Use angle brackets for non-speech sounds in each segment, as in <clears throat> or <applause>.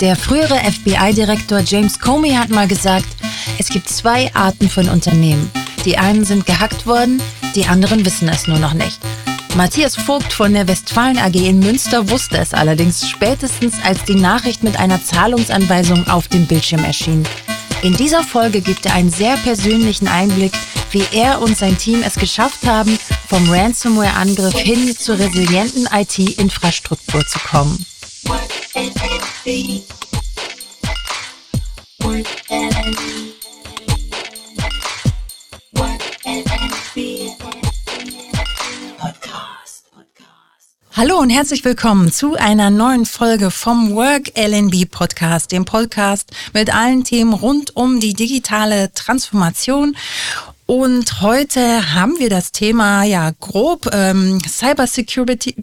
Der frühere FBI-Direktor James Comey hat mal gesagt, es gibt zwei Arten von Unternehmen. Die einen sind gehackt worden, die anderen wissen es nur noch nicht. Matthias Vogt von der Westfalen AG in Münster wusste es allerdings spätestens, als die Nachricht mit einer Zahlungsanweisung auf dem Bildschirm erschien. In dieser Folge gibt er einen sehr persönlichen Einblick, wie er und sein Team es geschafft haben, vom Ransomware-Angriff hin zur resilienten IT-Infrastruktur zu kommen. Hallo und herzlich willkommen zu einer neuen Folge vom Work LNB Podcast, dem Podcast mit allen Themen rund um die digitale Transformation. Und heute haben wir das Thema ja grob ähm, Cyber Security,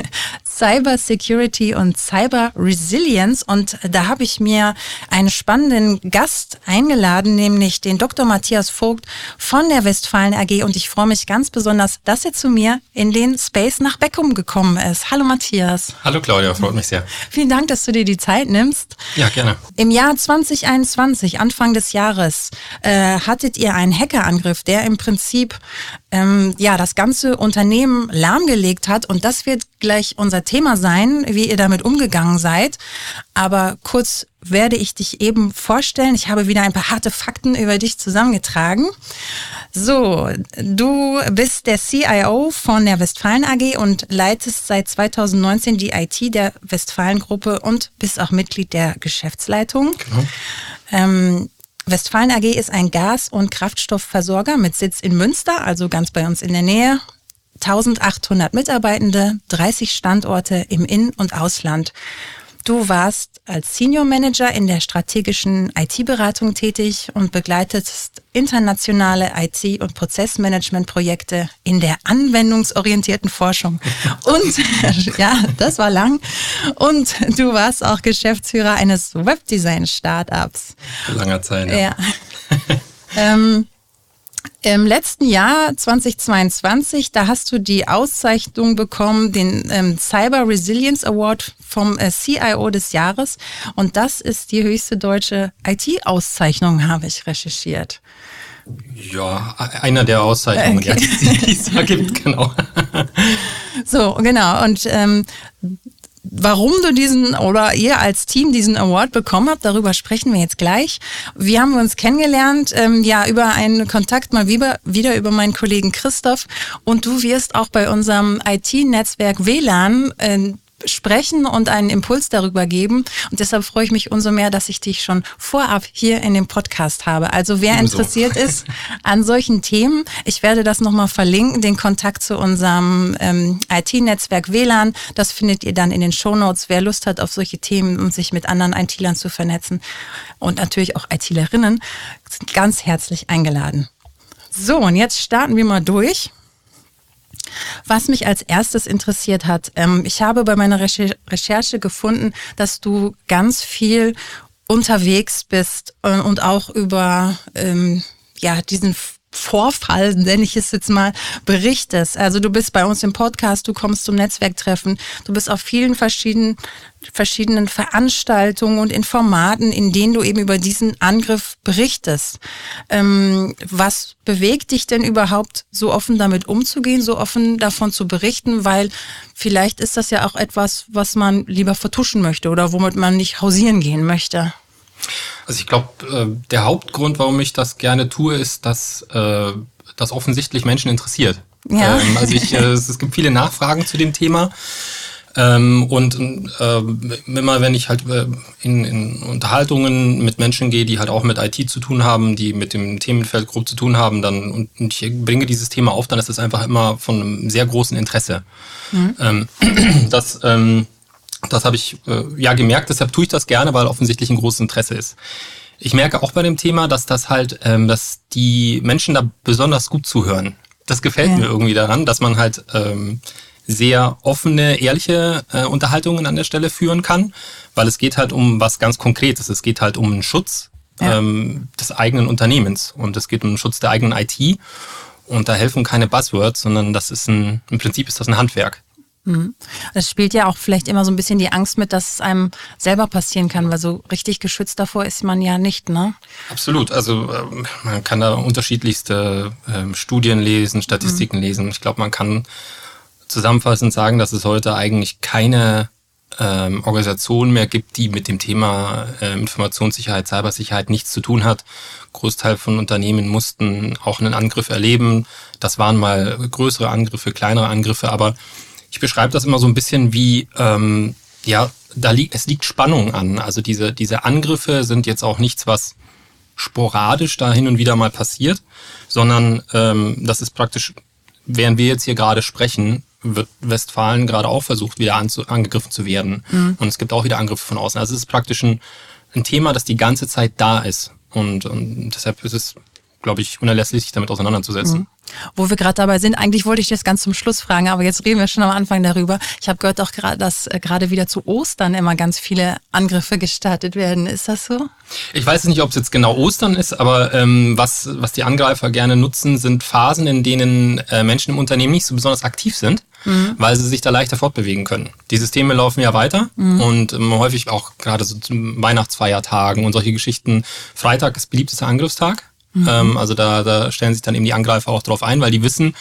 <laughs> Cyber Security und Cyber Resilience. Und da habe ich mir einen spannenden Gast eingeladen, nämlich den Dr. Matthias Vogt von der Westfalen AG. Und ich freue mich ganz besonders, dass er zu mir in den Space nach Beckum gekommen ist. Hallo Matthias. Hallo Claudia, freut mich sehr. Vielen Dank, dass du dir die Zeit nimmst. Ja, gerne. Im Jahr 2021, Anfang des Jahres, äh, hattet ihr einen Hackerangriff, der im Prinzip ähm, ja das ganze Unternehmen lahmgelegt hat. Und das wird gleich unser Thema sein, wie ihr damit umgegangen seid. Aber kurz werde ich dich eben vorstellen. Ich habe wieder ein paar harte Fakten über dich zusammengetragen. So, du bist der CIO von der Westfalen AG und leitest seit 2019 die IT der Westfalen Gruppe und bist auch Mitglied der Geschäftsleitung. Genau. Ähm, Westfalen AG ist ein Gas- und Kraftstoffversorger mit Sitz in Münster, also ganz bei uns in der Nähe. 1800 Mitarbeitende, 30 Standorte im In- und Ausland. Du warst als Senior Manager in der strategischen IT-Beratung tätig und begleitetest internationale IT- und Prozessmanagement-Projekte in der anwendungsorientierten Forschung. Und <laughs> ja, das war lang. Und du warst auch Geschäftsführer eines Webdesign-Startups. Langer Zeit. Ja. ja. <laughs> ähm, im letzten Jahr 2022, da hast du die Auszeichnung bekommen, den ähm, Cyber Resilience Award vom äh, CIO des Jahres. Und das ist die höchste deutsche IT-Auszeichnung, habe ich recherchiert. Ja, einer der Auszeichnungen, okay. die es da gibt, genau. <laughs> so, genau. Und ähm, Warum du diesen oder ihr als Team diesen Award bekommen habt, darüber sprechen wir jetzt gleich. Wir haben uns kennengelernt, ähm, ja, über einen Kontakt mal wieder, wieder über meinen Kollegen Christoph und du wirst auch bei unserem IT-Netzwerk WLAN äh, sprechen und einen Impuls darüber geben. Und deshalb freue ich mich umso mehr, dass ich dich schon vorab hier in dem Podcast habe. Also wer interessiert ist <laughs> an solchen Themen, ich werde das nochmal verlinken, den Kontakt zu unserem ähm, IT-Netzwerk WLAN. Das findet ihr dann in den Shownotes. Wer Lust hat auf solche Themen und sich mit anderen IT-Lern zu vernetzen und natürlich auch IT-Lerinnen, sind ganz herzlich eingeladen. So, und jetzt starten wir mal durch. Was mich als erstes interessiert hat, ähm, ich habe bei meiner Recherche gefunden, dass du ganz viel unterwegs bist äh, und auch über ähm, ja diesen Vorfall, nenne ich es jetzt mal, berichtest. Also du bist bei uns im Podcast, du kommst zum Netzwerktreffen, du bist auf vielen verschiedenen, verschiedenen Veranstaltungen und in Formaten, in denen du eben über diesen Angriff berichtest. Ähm, was bewegt dich denn überhaupt, so offen damit umzugehen, so offen davon zu berichten? Weil vielleicht ist das ja auch etwas, was man lieber vertuschen möchte oder womit man nicht hausieren gehen möchte. Also ich glaube, äh, der Hauptgrund, warum ich das gerne tue, ist, dass äh, das offensichtlich Menschen interessiert. Ja. Ähm, also ich, äh, <laughs> es, gibt viele Nachfragen zu dem Thema. Ähm, und äh, immer wenn ich halt äh, in, in Unterhaltungen mit Menschen gehe, die halt auch mit IT zu tun haben, die mit dem Themenfeld grob zu tun haben, dann und, und ich bringe dieses Thema auf, dann ist es einfach immer von einem sehr großen Interesse. Mhm. Ähm, <clears throat> das ähm, das habe ich äh, ja gemerkt, deshalb tue ich das gerne, weil offensichtlich ein großes Interesse ist. Ich merke auch bei dem Thema, dass das halt, ähm, dass die Menschen da besonders gut zuhören. Das gefällt ja. mir irgendwie daran, dass man halt ähm, sehr offene, ehrliche äh, Unterhaltungen an der Stelle führen kann, weil es geht halt um was ganz Konkretes. Es geht halt um den Schutz ja. ähm, des eigenen Unternehmens und es geht um den Schutz der eigenen IT. Und da helfen keine Buzzwords, sondern das ist ein, im Prinzip ist das ein Handwerk. Mhm. Es spielt ja auch vielleicht immer so ein bisschen die Angst mit, dass es einem selber passieren kann, weil so richtig geschützt davor ist man ja nicht, ne? Absolut. Also ähm, man kann da unterschiedlichste ähm, Studien lesen, Statistiken mhm. lesen. Ich glaube, man kann zusammenfassend sagen, dass es heute eigentlich keine ähm, Organisation mehr gibt, die mit dem Thema äh, Informationssicherheit, Cybersicherheit nichts zu tun hat. Großteil von Unternehmen mussten auch einen Angriff erleben. Das waren mal größere Angriffe, kleinere Angriffe, aber ich beschreibe das immer so ein bisschen wie, ähm, ja, da liegt, es liegt Spannung an. Also diese, diese Angriffe sind jetzt auch nichts, was sporadisch da hin und wieder mal passiert, sondern ähm, das ist praktisch, während wir jetzt hier gerade sprechen, wird Westfalen gerade auch versucht, wieder angegriffen zu werden. Mhm. Und es gibt auch wieder Angriffe von außen. Also es ist praktisch ein, ein Thema, das die ganze Zeit da ist. Und, und deshalb ist es, glaube ich, unerlässlich, sich damit auseinanderzusetzen. Mhm. Wo wir gerade dabei sind, eigentlich wollte ich das ganz zum Schluss fragen, aber jetzt reden wir schon am Anfang darüber. Ich habe gehört auch gerade, dass äh, gerade wieder zu Ostern immer ganz viele Angriffe gestartet werden. Ist das so? Ich weiß nicht, ob es jetzt genau Ostern ist, aber ähm, was, was die Angreifer gerne nutzen, sind Phasen, in denen äh, Menschen im Unternehmen nicht so besonders aktiv sind, mhm. weil sie sich da leichter fortbewegen können. Die Systeme laufen ja weiter mhm. und ähm, häufig auch gerade so zu Weihnachtsfeiertagen und solche Geschichten. Freitag ist beliebtester Angriffstag. Mhm. Ähm, also da, da stellen sich dann eben die Angreifer auch drauf ein, weil die wissen,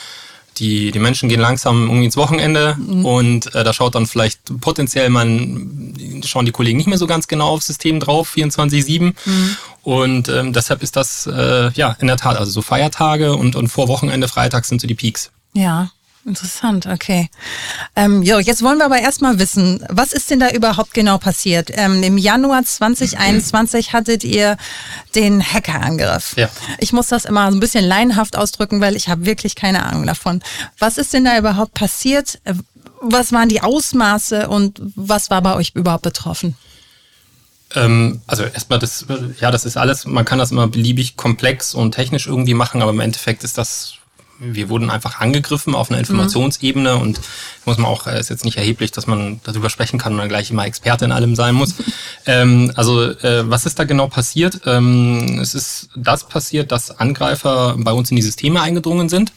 die, die Menschen gehen langsam irgendwie ins Wochenende mhm. und äh, da schaut dann vielleicht potenziell man, schauen die Kollegen nicht mehr so ganz genau aufs System drauf, 24-7. Mhm. Und ähm, deshalb ist das äh, ja in der Tat, also so Feiertage und, und vor Wochenende, Freitag sind so die Peaks. Ja, Interessant, okay. Ähm, jo, jetzt wollen wir aber erstmal wissen, was ist denn da überhaupt genau passiert? Ähm, Im Januar 2021 hattet ihr den Hackerangriff. Ja. Ich muss das immer so ein bisschen laienhaft ausdrücken, weil ich habe wirklich keine Ahnung davon. Was ist denn da überhaupt passiert? Was waren die Ausmaße und was war bei euch überhaupt betroffen? Ähm, also erstmal das, ja, das ist alles, man kann das immer beliebig komplex und technisch irgendwie machen, aber im Endeffekt ist das wir wurden einfach angegriffen auf einer Informationsebene und muss man auch, äh, ist jetzt nicht erheblich, dass man darüber sprechen kann und dann gleich immer Experte in allem sein muss. <laughs> ähm, also äh, was ist da genau passiert? Ähm, es ist das passiert, dass Angreifer bei uns in die Systeme eingedrungen sind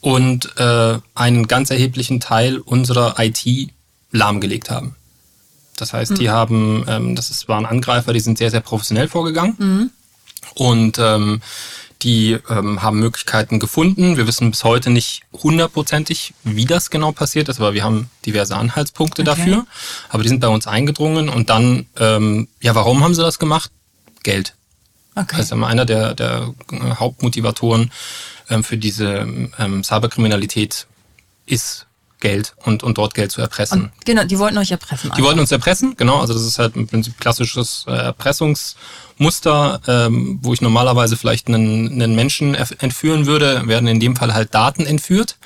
und äh, einen ganz erheblichen Teil unserer IT lahmgelegt haben. Das heißt, mhm. die haben, ähm, das ist, waren Angreifer, die sind sehr, sehr professionell vorgegangen. Mhm. Und ähm, die ähm, haben Möglichkeiten gefunden. Wir wissen bis heute nicht hundertprozentig, wie das genau passiert ist, aber wir haben diverse Anhaltspunkte okay. dafür. Aber die sind bei uns eingedrungen und dann, ähm, ja, warum haben sie das gemacht? Geld. Okay. Das ist einer der, der äh, Hauptmotivatoren ähm, für diese ähm, Cyberkriminalität ist Geld und, und dort Geld zu erpressen. Und genau, die wollten euch erpressen. Die wollten uns erpressen, genau. Also das ist halt im Prinzip klassisches äh, Erpressungsmuster, ähm, wo ich normalerweise vielleicht einen, einen Menschen entführen würde, werden in dem Fall halt Daten entführt.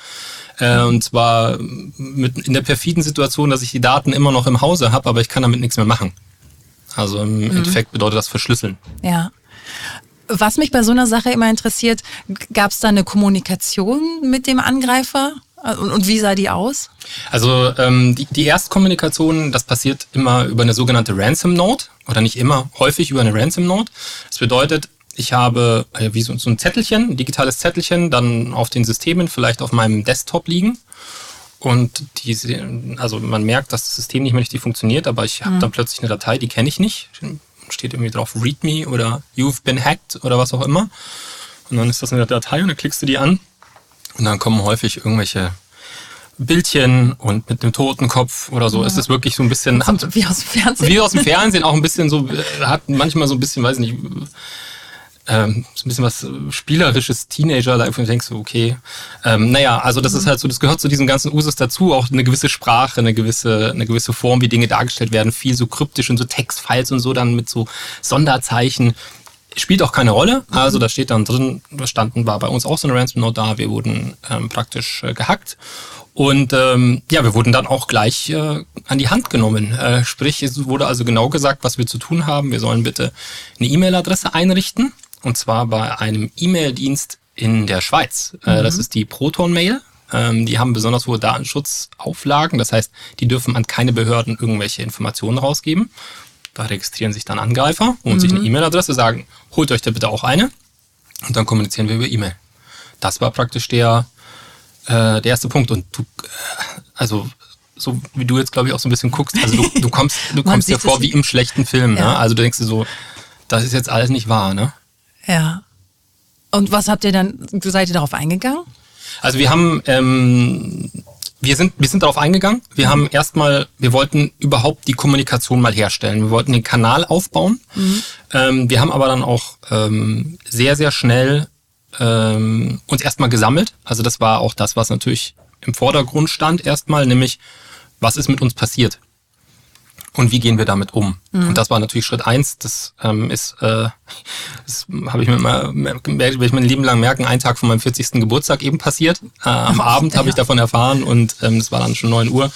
Äh, und zwar mit, in der perfiden Situation, dass ich die Daten immer noch im Hause habe, aber ich kann damit nichts mehr machen. Also im mhm. Endeffekt bedeutet das Verschlüsseln. Ja. Was mich bei so einer Sache immer interessiert, gab es da eine Kommunikation mit dem Angreifer? Und, und wie sah die aus? Also ähm, die, die Erstkommunikation, das passiert immer über eine sogenannte Ransom Note oder nicht immer, häufig über eine Ransom Note. Das bedeutet, ich habe äh, wie so, so ein Zettelchen, ein digitales Zettelchen, dann auf den Systemen vielleicht auf meinem Desktop liegen. Und diese, also man merkt, dass das System nicht mehr richtig funktioniert, aber ich habe mhm. dann plötzlich eine Datei, die kenne ich nicht. Steht irgendwie drauf README oder You've been hacked oder was auch immer. Und dann ist das eine Datei und dann klickst du die an und dann kommen häufig irgendwelche Bildchen und mit einem Totenkopf oder so. Ja. Es ist wirklich so ein bisschen. Hat, wie aus dem Fernsehen. Wie aus dem Fernsehen, auch ein bisschen so, hat manchmal so ein bisschen, weiß ich nicht, ähm, so ein bisschen was spielerisches Teenager, da denkst du, okay. Ähm, naja, also das mhm. ist halt so, das gehört zu diesem ganzen Usus dazu, auch eine gewisse Sprache, eine gewisse, eine gewisse Form, wie Dinge dargestellt werden, viel so kryptisch und so Textfiles und so, dann mit so Sonderzeichen spielt auch keine Rolle. Also da steht dann drin, da standen, war bei uns auch so eine Ransom Note da, wir wurden ähm, praktisch äh, gehackt. Und ähm, ja, wir wurden dann auch gleich äh, an die Hand genommen. Äh, sprich, es wurde also genau gesagt, was wir zu tun haben. Wir sollen bitte eine E-Mail-Adresse einrichten. Und zwar bei einem E-Mail-Dienst in der Schweiz. Äh, mhm. Das ist die Proton-Mail. Ähm, die haben besonders hohe Datenschutzauflagen. Das heißt, die dürfen an keine Behörden irgendwelche Informationen rausgeben. Da registrieren sich dann Angreifer, holen mhm. sich eine E-Mail-Adresse, sagen, holt euch da bitte auch eine. Und dann kommunizieren wir über E-Mail. Das war praktisch der, äh, der erste Punkt. Und du, äh, also so wie du jetzt, glaube ich, auch so ein bisschen guckst. Also du, <laughs> du kommst, du kommst dir vor wie im schlechten Film. Ne? Ja. Ne? Also du denkst dir so, das ist jetzt alles nicht wahr, ne? Ja. Und was habt ihr dann, seid ihr darauf eingegangen? Also wir haben, ähm, wir sind, wir sind darauf eingegangen. Wir mhm. haben erstmal, wir wollten überhaupt die Kommunikation mal herstellen. Wir wollten den Kanal aufbauen. Mhm. Ähm, wir haben aber dann auch ähm, sehr, sehr schnell ähm, uns erstmal gesammelt. Also das war auch das, was natürlich im Vordergrund stand erstmal, nämlich was ist mit uns passiert und wie gehen wir damit um. Mhm. Und das war natürlich Schritt eins. Das ähm, ist, äh, <laughs> das habe ich mir mal, werde ich mein Leben lang merken, ein Tag von meinem 40. Geburtstag eben passiert. Äh, am <laughs> Abend habe ich davon erfahren und ähm, es war dann schon neun Uhr.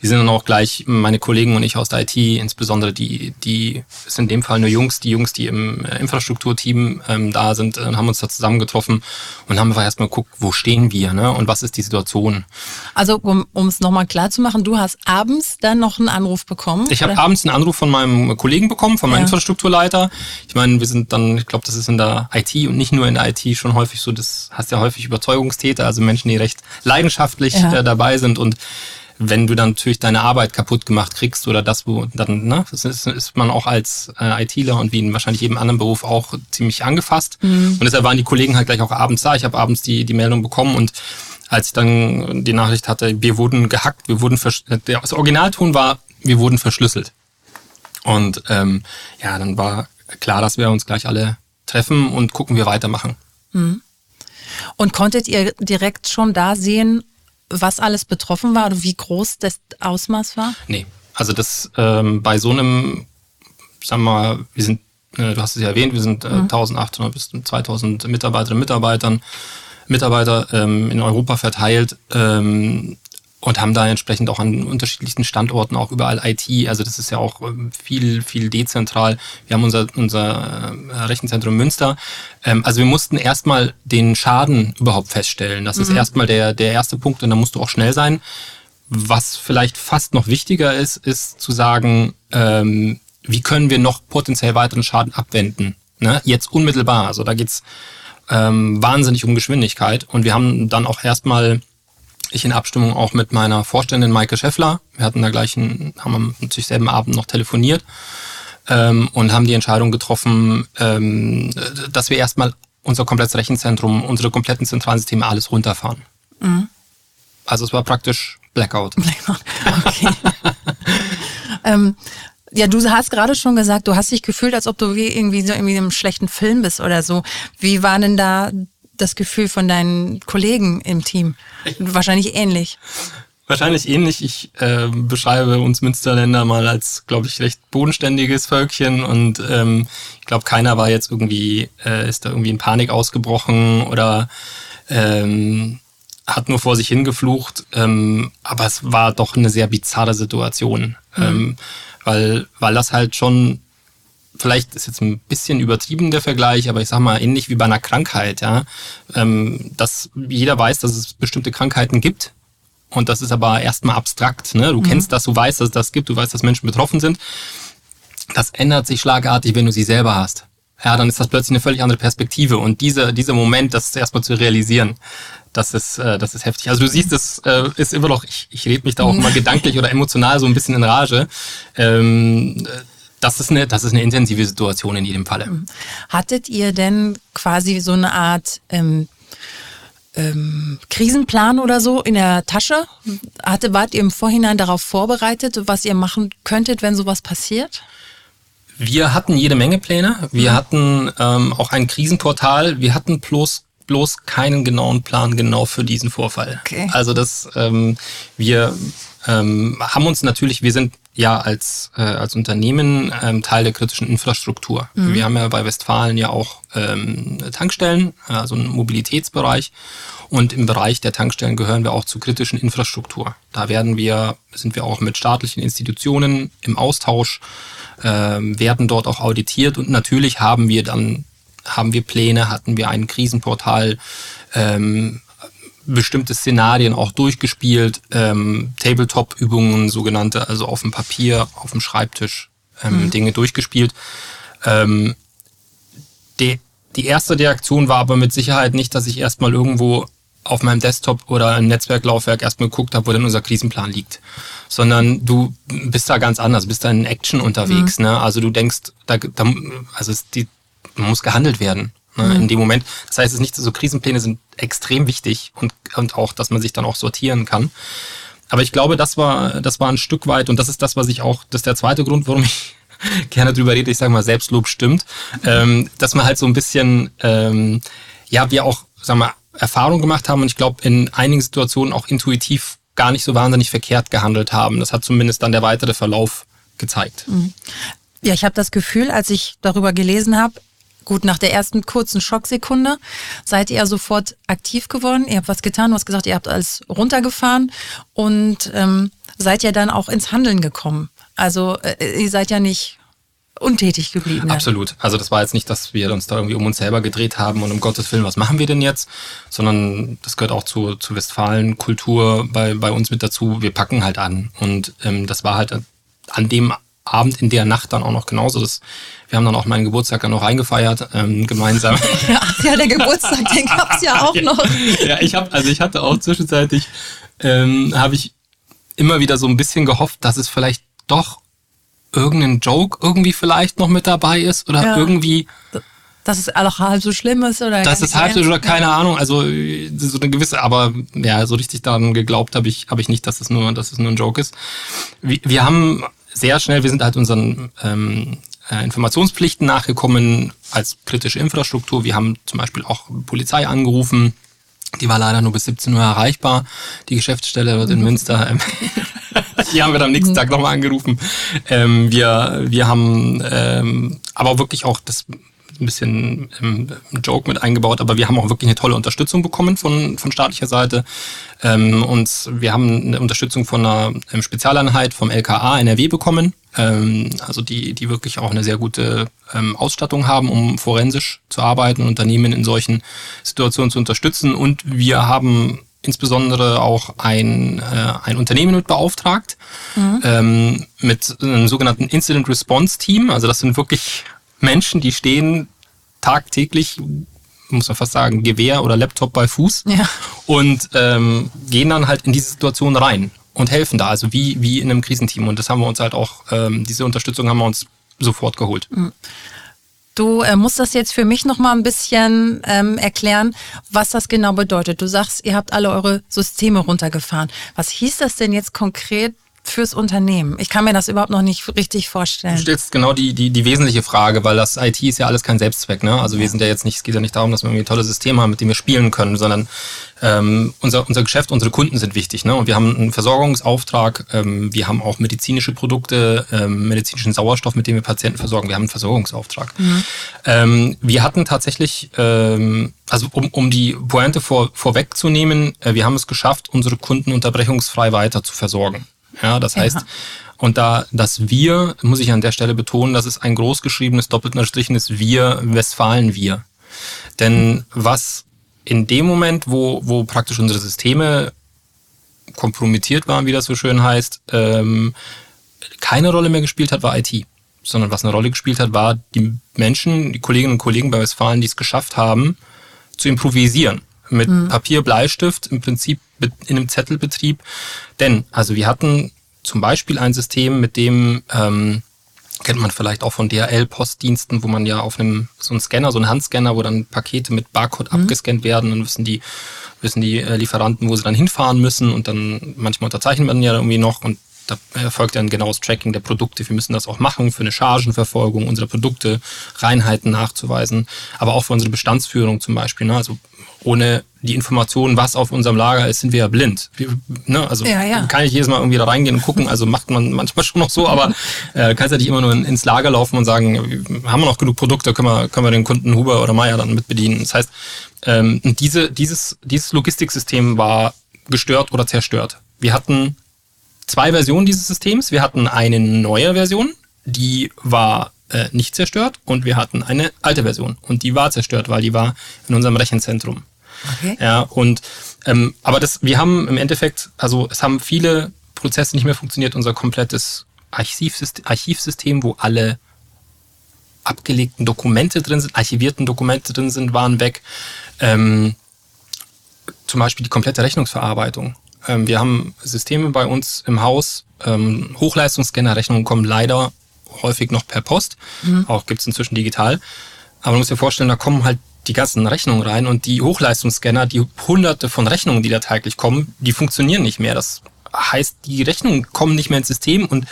Wir sind dann auch gleich, meine Kollegen und ich aus der IT, insbesondere die, die ist in dem Fall nur Jungs, die Jungs, die im äh, Infrastrukturteam ähm, da sind, äh, haben uns da zusammengetroffen und haben einfach erstmal geguckt, wo stehen wir ne? und was ist die Situation. Also um es nochmal klar zu machen, du hast abends dann noch einen Anruf bekommen? Ich habe abends einen Anruf von meinem Kollegen bekommen, von meinem ja. Infrastrukturleiter. Ich meine, wir sind dann, ich glaube, das ist in der IT und nicht nur in der IT schon häufig so, das hast ja häufig Überzeugungstäter, also Menschen, die recht leidenschaftlich ja. äh, dabei sind und wenn du dann natürlich deine Arbeit kaputt gemacht kriegst oder das, wo dann, ne, das ist, ist man auch als äh, ITler und wie in wahrscheinlich jedem anderen Beruf auch ziemlich angefasst. Mhm. Und deshalb waren die Kollegen halt gleich auch abends da. Ich habe abends die, die Meldung bekommen und als ich dann die Nachricht hatte, wir wurden gehackt, wir wurden das Originalton war, wir wurden verschlüsselt. Und ähm, ja, dann war klar, dass wir uns gleich alle treffen und gucken, wie wir weitermachen. Mhm. Und konntet ihr direkt schon da sehen, was alles betroffen war oder wie groß das Ausmaß war? Nee, also das ähm, bei so einem, sagen wir mal, wir sind, äh, du hast es ja erwähnt, wir sind äh, mhm. 1800 bis 2000 Mitarbeiterinnen und Mitarbeitern, Mitarbeiter ähm, in Europa verteilt. Ähm, und haben da entsprechend auch an unterschiedlichsten Standorten auch überall IT. Also das ist ja auch ähm, viel, viel dezentral. Wir haben unser, unser äh, Rechenzentrum Münster. Ähm, also wir mussten erstmal den Schaden überhaupt feststellen. Das mhm. ist erstmal der, der erste Punkt und da musst du auch schnell sein. Was vielleicht fast noch wichtiger ist, ist zu sagen, ähm, wie können wir noch potenziell weiteren Schaden abwenden? Ne? Jetzt unmittelbar. Also da geht's ähm, wahnsinnig um Geschwindigkeit. Und wir haben dann auch erstmal ich in Abstimmung auch mit meiner Vorständin Maike Scheffler. Wir hatten da gleich, einen, haben natürlich selben Abend noch telefoniert ähm, und haben die Entscheidung getroffen, ähm, dass wir erstmal unser komplettes Rechenzentrum, unsere kompletten zentralen Systeme alles runterfahren. Mhm. Also es war praktisch Blackout. Blackout, okay. <laughs> ähm, ja, du hast gerade schon gesagt, du hast dich gefühlt, als ob du wie irgendwie so irgendwie in einem schlechten Film bist oder so. Wie war denn da das Gefühl von deinen Kollegen im Team? Wahrscheinlich ähnlich. Wahrscheinlich ähnlich. Ich äh, beschreibe uns Münsterländer mal als, glaube ich, recht bodenständiges Völkchen und ähm, ich glaube, keiner war jetzt irgendwie, äh, ist da irgendwie in Panik ausgebrochen oder ähm, hat nur vor sich hingeflucht. Ähm, aber es war doch eine sehr bizarre Situation, mhm. ähm, weil, weil das halt schon vielleicht ist jetzt ein bisschen übertrieben der Vergleich, aber ich sag mal ähnlich wie bei einer Krankheit, ja, ähm, dass jeder weiß, dass es bestimmte Krankheiten gibt. Und das ist aber erstmal abstrakt. Ne? Du mhm. kennst das, du weißt, dass es das gibt, du weißt, dass Menschen betroffen sind. Das ändert sich schlagartig, wenn du sie selber hast. Ja, dann ist das plötzlich eine völlig andere Perspektive. Und dieser, dieser Moment, das erstmal zu realisieren, das ist, äh, das ist heftig. Also du siehst, es äh, ist immer noch, ich, ich rede mich da auch immer gedanklich oder emotional so ein bisschen in Rage. Ähm, das ist eine, das ist eine intensive Situation in jedem Falle. Mhm. Hattet ihr denn quasi so eine Art ähm, ähm, Krisenplan oder so in der Tasche? Hatte, wart ihr im Vorhinein darauf vorbereitet, was ihr machen könntet, wenn sowas passiert? Wir hatten jede Menge Pläne. Wir mhm. hatten ähm, auch ein Krisenportal. Wir hatten bloß bloß keinen genauen Plan genau für diesen Vorfall. Okay. Also das, ähm, wir ähm, haben uns natürlich, wir sind ja als, äh, als Unternehmen ähm, Teil der kritischen Infrastruktur. Mhm. Wir haben ja bei Westfalen ja auch ähm, Tankstellen, also einen Mobilitätsbereich. Und im Bereich der Tankstellen gehören wir auch zur kritischen Infrastruktur. Da werden wir, sind wir auch mit staatlichen Institutionen im Austausch, ähm, werden dort auch auditiert und natürlich haben wir dann haben wir Pläne, hatten wir ein Krisenportal, ähm, bestimmte Szenarien auch durchgespielt, ähm, Tabletop-Übungen, sogenannte, also auf dem Papier, auf dem Schreibtisch ähm, mhm. Dinge durchgespielt. Ähm, die, die erste Reaktion war aber mit Sicherheit nicht, dass ich erstmal irgendwo auf meinem Desktop oder im Netzwerklaufwerk erstmal geguckt habe, wo denn unser Krisenplan liegt. Sondern du bist da ganz anders, bist da in Action unterwegs. Mhm. Ne? Also du denkst, da, da also es, die, muss gehandelt werden. Ne, mhm. in dem Moment. Das heißt, es ist nicht so, Krisenpläne sind extrem wichtig und, und auch, dass man sich dann auch sortieren kann. Aber ich glaube, das war, das war ein Stück weit, und das ist das, was ich auch, das ist der zweite Grund, warum ich <laughs> gerne drüber rede, ich sage mal, Selbstlob stimmt, ähm, dass man halt so ein bisschen, ähm, ja, wir auch, sagen wir, Erfahrung gemacht haben und ich glaube, in einigen Situationen auch intuitiv gar nicht so wahnsinnig verkehrt gehandelt haben. Das hat zumindest dann der weitere Verlauf gezeigt. Mhm. Ja, ich habe das Gefühl, als ich darüber gelesen habe, Gut, nach der ersten kurzen Schocksekunde seid ihr sofort aktiv geworden. Ihr habt was getan, hast gesagt, ihr habt alles runtergefahren und ähm, seid ja dann auch ins Handeln gekommen. Also äh, ihr seid ja nicht untätig geblieben. Absolut. Also das war jetzt nicht, dass wir uns da irgendwie um uns selber gedreht haben und um Gottes Willen, was machen wir denn jetzt? Sondern das gehört auch zu, zu Westfalen-Kultur bei, bei uns mit dazu. Wir packen halt an. Und ähm, das war halt an dem Abend in der Nacht dann auch noch genauso. Das, wir haben dann auch meinen Geburtstag dann noch reingefeiert, ähm, gemeinsam. <laughs> Ach ja, der Geburtstag, den gab's ja auch noch. ja, ich habe, also ich hatte auch zwischenzeitlich, ähm, habe ich immer wieder so ein bisschen gehofft, dass es vielleicht doch irgendein Joke irgendwie vielleicht noch mit dabei ist oder ja. irgendwie. Dass es auch halb so schlimm ist oder? Dass es halb so oder keine ja. Ahnung. Also so eine gewisse, aber ja, so richtig daran geglaubt habe ich, habe ich nicht, dass es nur, dass es nur ein Joke ist. Wir, wir haben sehr schnell, wir sind halt unseren ähm, äh, Informationspflichten nachgekommen als kritische Infrastruktur. Wir haben zum Beispiel auch Polizei angerufen. Die war leider nur bis 17 Uhr erreichbar, die Geschäftsstelle dort in mhm. Münster. Ähm, <laughs> die haben wir dann am nächsten Tag nochmal angerufen. Ähm, wir, wir haben ähm, aber wirklich auch das ein bisschen ähm, Joke mit eingebaut, aber wir haben auch wirklich eine tolle Unterstützung bekommen von, von staatlicher Seite. Ähm, und wir haben eine Unterstützung von einer ähm, Spezialeinheit vom LKA NRW bekommen, ähm, also die, die wirklich auch eine sehr gute ähm, Ausstattung haben, um forensisch zu arbeiten und Unternehmen in solchen Situationen zu unterstützen. Und wir haben insbesondere auch ein, äh, ein Unternehmen mit beauftragt, mhm. ähm, mit einem sogenannten Incident Response Team. Also das sind wirklich Menschen, die stehen tagtäglich, muss man fast sagen, Gewehr oder Laptop bei Fuß ja. und ähm, gehen dann halt in diese Situation rein und helfen da, also wie, wie in einem Krisenteam. Und das haben wir uns halt auch, ähm, diese Unterstützung haben wir uns sofort geholt. Mhm. Du äh, musst das jetzt für mich noch mal ein bisschen ähm, erklären, was das genau bedeutet. Du sagst, ihr habt alle eure Systeme runtergefahren. Was hieß das denn jetzt konkret fürs Unternehmen? Ich kann mir das überhaupt noch nicht richtig vorstellen. Du stellst genau die, die, die wesentliche Frage, weil das IT ist ja alles kein Selbstzweck. Ne? Also wir sind ja jetzt nicht, es geht ja nicht darum, dass wir irgendwie tolle Systeme haben, mit denen wir spielen können, sondern ähm, unser, unser Geschäft, unsere Kunden sind wichtig. Ne? Und wir haben einen Versorgungsauftrag, ähm, wir haben auch medizinische Produkte, ähm, medizinischen Sauerstoff, mit dem wir Patienten versorgen. Wir haben einen Versorgungsauftrag. Mhm. Ähm, wir hatten tatsächlich, ähm, also um, um die Pointe vor, vorwegzunehmen, äh, wir haben es geschafft, unsere Kunden unterbrechungsfrei weiter zu versorgen. Ja, das heißt, ja. und da das Wir, muss ich an der Stelle betonen, das ist ein großgeschriebenes, doppelt unterstrichenes Wir, Westfalen-Wir. Denn was in dem Moment, wo, wo praktisch unsere Systeme kompromittiert waren, wie das so schön heißt, ähm, keine Rolle mehr gespielt hat, war IT. Sondern was eine Rolle gespielt hat, war die Menschen, die Kolleginnen und Kollegen bei Westfalen, die es geschafft haben, zu improvisieren mit mhm. Papier, Bleistift, im Prinzip in einem Zettelbetrieb. Denn, also wir hatten zum Beispiel ein System, mit dem ähm, kennt man vielleicht auch von DHL-Postdiensten, wo man ja auf einem so einen Scanner, so einen Handscanner, wo dann Pakete mit Barcode mhm. abgescannt werden und wissen die wissen die äh, Lieferanten, wo sie dann hinfahren müssen und dann manchmal unterzeichnen wir dann ja irgendwie noch und da erfolgt ja ein genaues Tracking der Produkte. Wir müssen das auch machen für eine Chargenverfolgung unserer Produkte, Reinheiten nachzuweisen, aber auch für unsere Bestandsführung zum Beispiel. Ne? Also ohne die Informationen, was auf unserem Lager ist, sind wir ja blind. Wir, ne? Also ja, ja. kann ich jedes Mal irgendwie da reingehen und gucken. Also macht man manchmal <laughs> schon noch so, aber äh, kannst ja nicht immer nur ins Lager laufen und sagen, haben wir noch genug Produkte, können wir, können wir den Kunden Huber oder Meier dann mit bedienen. Das heißt, ähm, diese, dieses, dieses Logistiksystem war gestört oder zerstört. Wir hatten zwei Versionen dieses Systems. Wir hatten eine neue Version, die war äh, nicht zerstört und wir hatten eine alte Version und die war zerstört, weil die war in unserem Rechenzentrum. Okay. Ja, und ähm, aber das, wir haben im Endeffekt, also es haben viele Prozesse nicht mehr funktioniert. Unser komplettes Archivsystem, Archivsystem wo alle abgelegten Dokumente drin sind, archivierten Dokumente drin sind, waren weg. Ähm, zum Beispiel die komplette Rechnungsverarbeitung. Ähm, wir haben Systeme bei uns im Haus, ähm, Hochleistungsscanner-Rechnungen kommen leider häufig noch per Post, mhm. auch gibt's inzwischen digital. Aber man muss sich vorstellen, da kommen halt die ganzen Rechnungen rein und die Hochleistungsscanner, die hunderte von Rechnungen, die da täglich kommen, die funktionieren nicht mehr. Das heißt, die Rechnungen kommen nicht mehr ins System und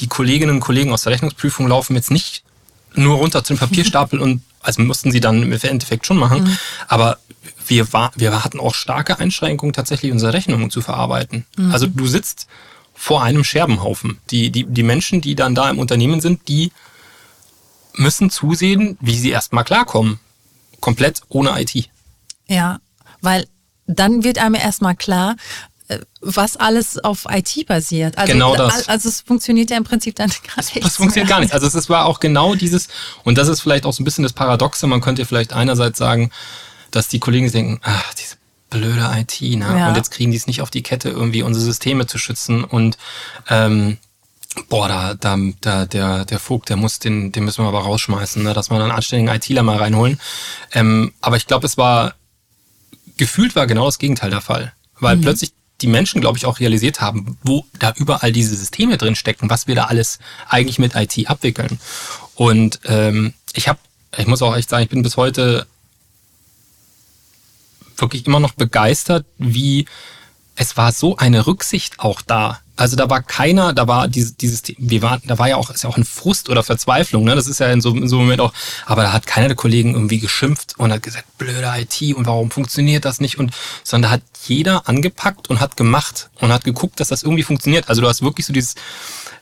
die Kolleginnen und Kollegen aus der Rechnungsprüfung laufen jetzt nicht nur runter zum Papierstapel und also mussten sie dann im Endeffekt schon machen. Mhm. Aber wir, war, wir hatten auch starke Einschränkungen, tatsächlich unsere Rechnungen zu verarbeiten. Mhm. Also du sitzt vor einem Scherbenhaufen. Die, die, die Menschen, die dann da im Unternehmen sind, die müssen zusehen, wie sie erstmal klarkommen. Komplett ohne IT. Ja, weil dann wird einem erstmal klar, äh, was alles auf IT basiert. Also, genau das. Also es funktioniert ja im Prinzip dann <laughs> gerade nicht. Das funktioniert gar nicht. Also es war auch genau dieses, und das ist vielleicht auch so ein bisschen das Paradoxe, man könnte vielleicht einerseits sagen, dass die Kollegen denken, ach, diese blöde IT, ne? Ja. Und jetzt kriegen die es nicht auf die Kette, irgendwie unsere Systeme zu schützen und ähm, boah, da, da, da, der, der Vogt, der muss den, den müssen wir aber rausschmeißen, ne? dass wir einen anständigen ITler mal reinholen. Ähm, aber ich glaube, es war, gefühlt war genau das Gegenteil der Fall. Weil mhm. plötzlich die Menschen, glaube ich, auch realisiert haben, wo da überall diese Systeme drin stecken, was wir da alles eigentlich mit IT abwickeln. Und ähm, ich habe, ich muss auch echt sagen, ich bin bis heute wirklich immer noch begeistert, wie es war so eine Rücksicht auch da. Also da war keiner, da war dieses, dieses, wir waren, da war ja auch, ist ja auch ein Frust oder Verzweiflung, ne? Das ist ja in so, in so einem Moment auch, aber da hat keiner der Kollegen irgendwie geschimpft und hat gesagt, blöde IT und warum funktioniert das nicht und, sondern da hat jeder angepackt und hat gemacht und hat geguckt, dass das irgendwie funktioniert. Also du hast wirklich so dieses,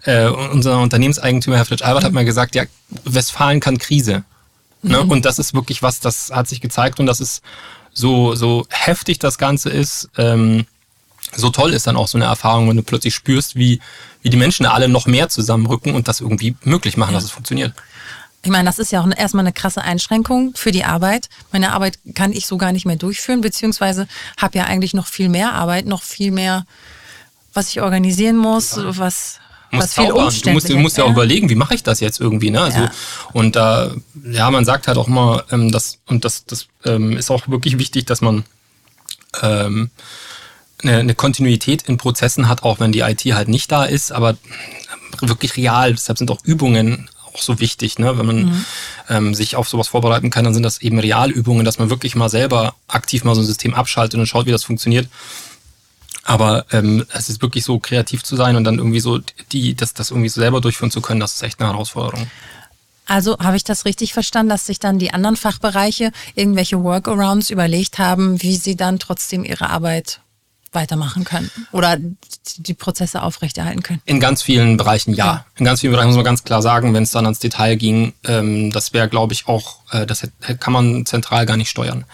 äh, unser Unternehmenseigentümer Herr Fritsch Albert hat mal gesagt, ja, Westfalen kann Krise. Ne? Mhm. Und das ist wirklich was, das hat sich gezeigt und das ist so, so heftig das Ganze ist, ähm, so toll ist dann auch so eine Erfahrung, wenn du plötzlich spürst, wie, wie die Menschen alle noch mehr zusammenrücken und das irgendwie möglich machen, ja. dass es funktioniert. Ich meine, das ist ja auch erstmal eine krasse Einschränkung für die Arbeit. Meine Arbeit kann ich so gar nicht mehr durchführen, beziehungsweise habe ja eigentlich noch viel mehr Arbeit, noch viel mehr, was ich organisieren muss, ja. was was viel Du musst, du musst ja auch überlegen, wie mache ich das jetzt irgendwie, ne? Also, ja. und da, äh, ja, man sagt halt auch mal, ähm, das, und das, das ähm, ist auch wirklich wichtig, dass man ähm, eine, eine Kontinuität in Prozessen hat, auch wenn die IT halt nicht da ist, aber wirklich real. Deshalb sind auch Übungen auch so wichtig, ne? Wenn man mhm. ähm, sich auf sowas vorbereiten kann, dann sind das eben Realübungen, dass man wirklich mal selber aktiv mal so ein System abschaltet und schaut, wie das funktioniert. Aber ähm, es ist wirklich so kreativ zu sein und dann irgendwie so die, das, das irgendwie so selber durchführen zu können, das ist echt eine Herausforderung. Also habe ich das richtig verstanden, dass sich dann die anderen Fachbereiche irgendwelche Workarounds überlegt haben, wie sie dann trotzdem ihre Arbeit weitermachen können oder die Prozesse aufrechterhalten können? In ganz vielen Bereichen ja. ja. In ganz vielen Bereichen muss man ganz klar sagen, wenn es dann ans Detail ging, ähm, das wäre, glaube ich, auch, äh, das kann man zentral gar nicht steuern.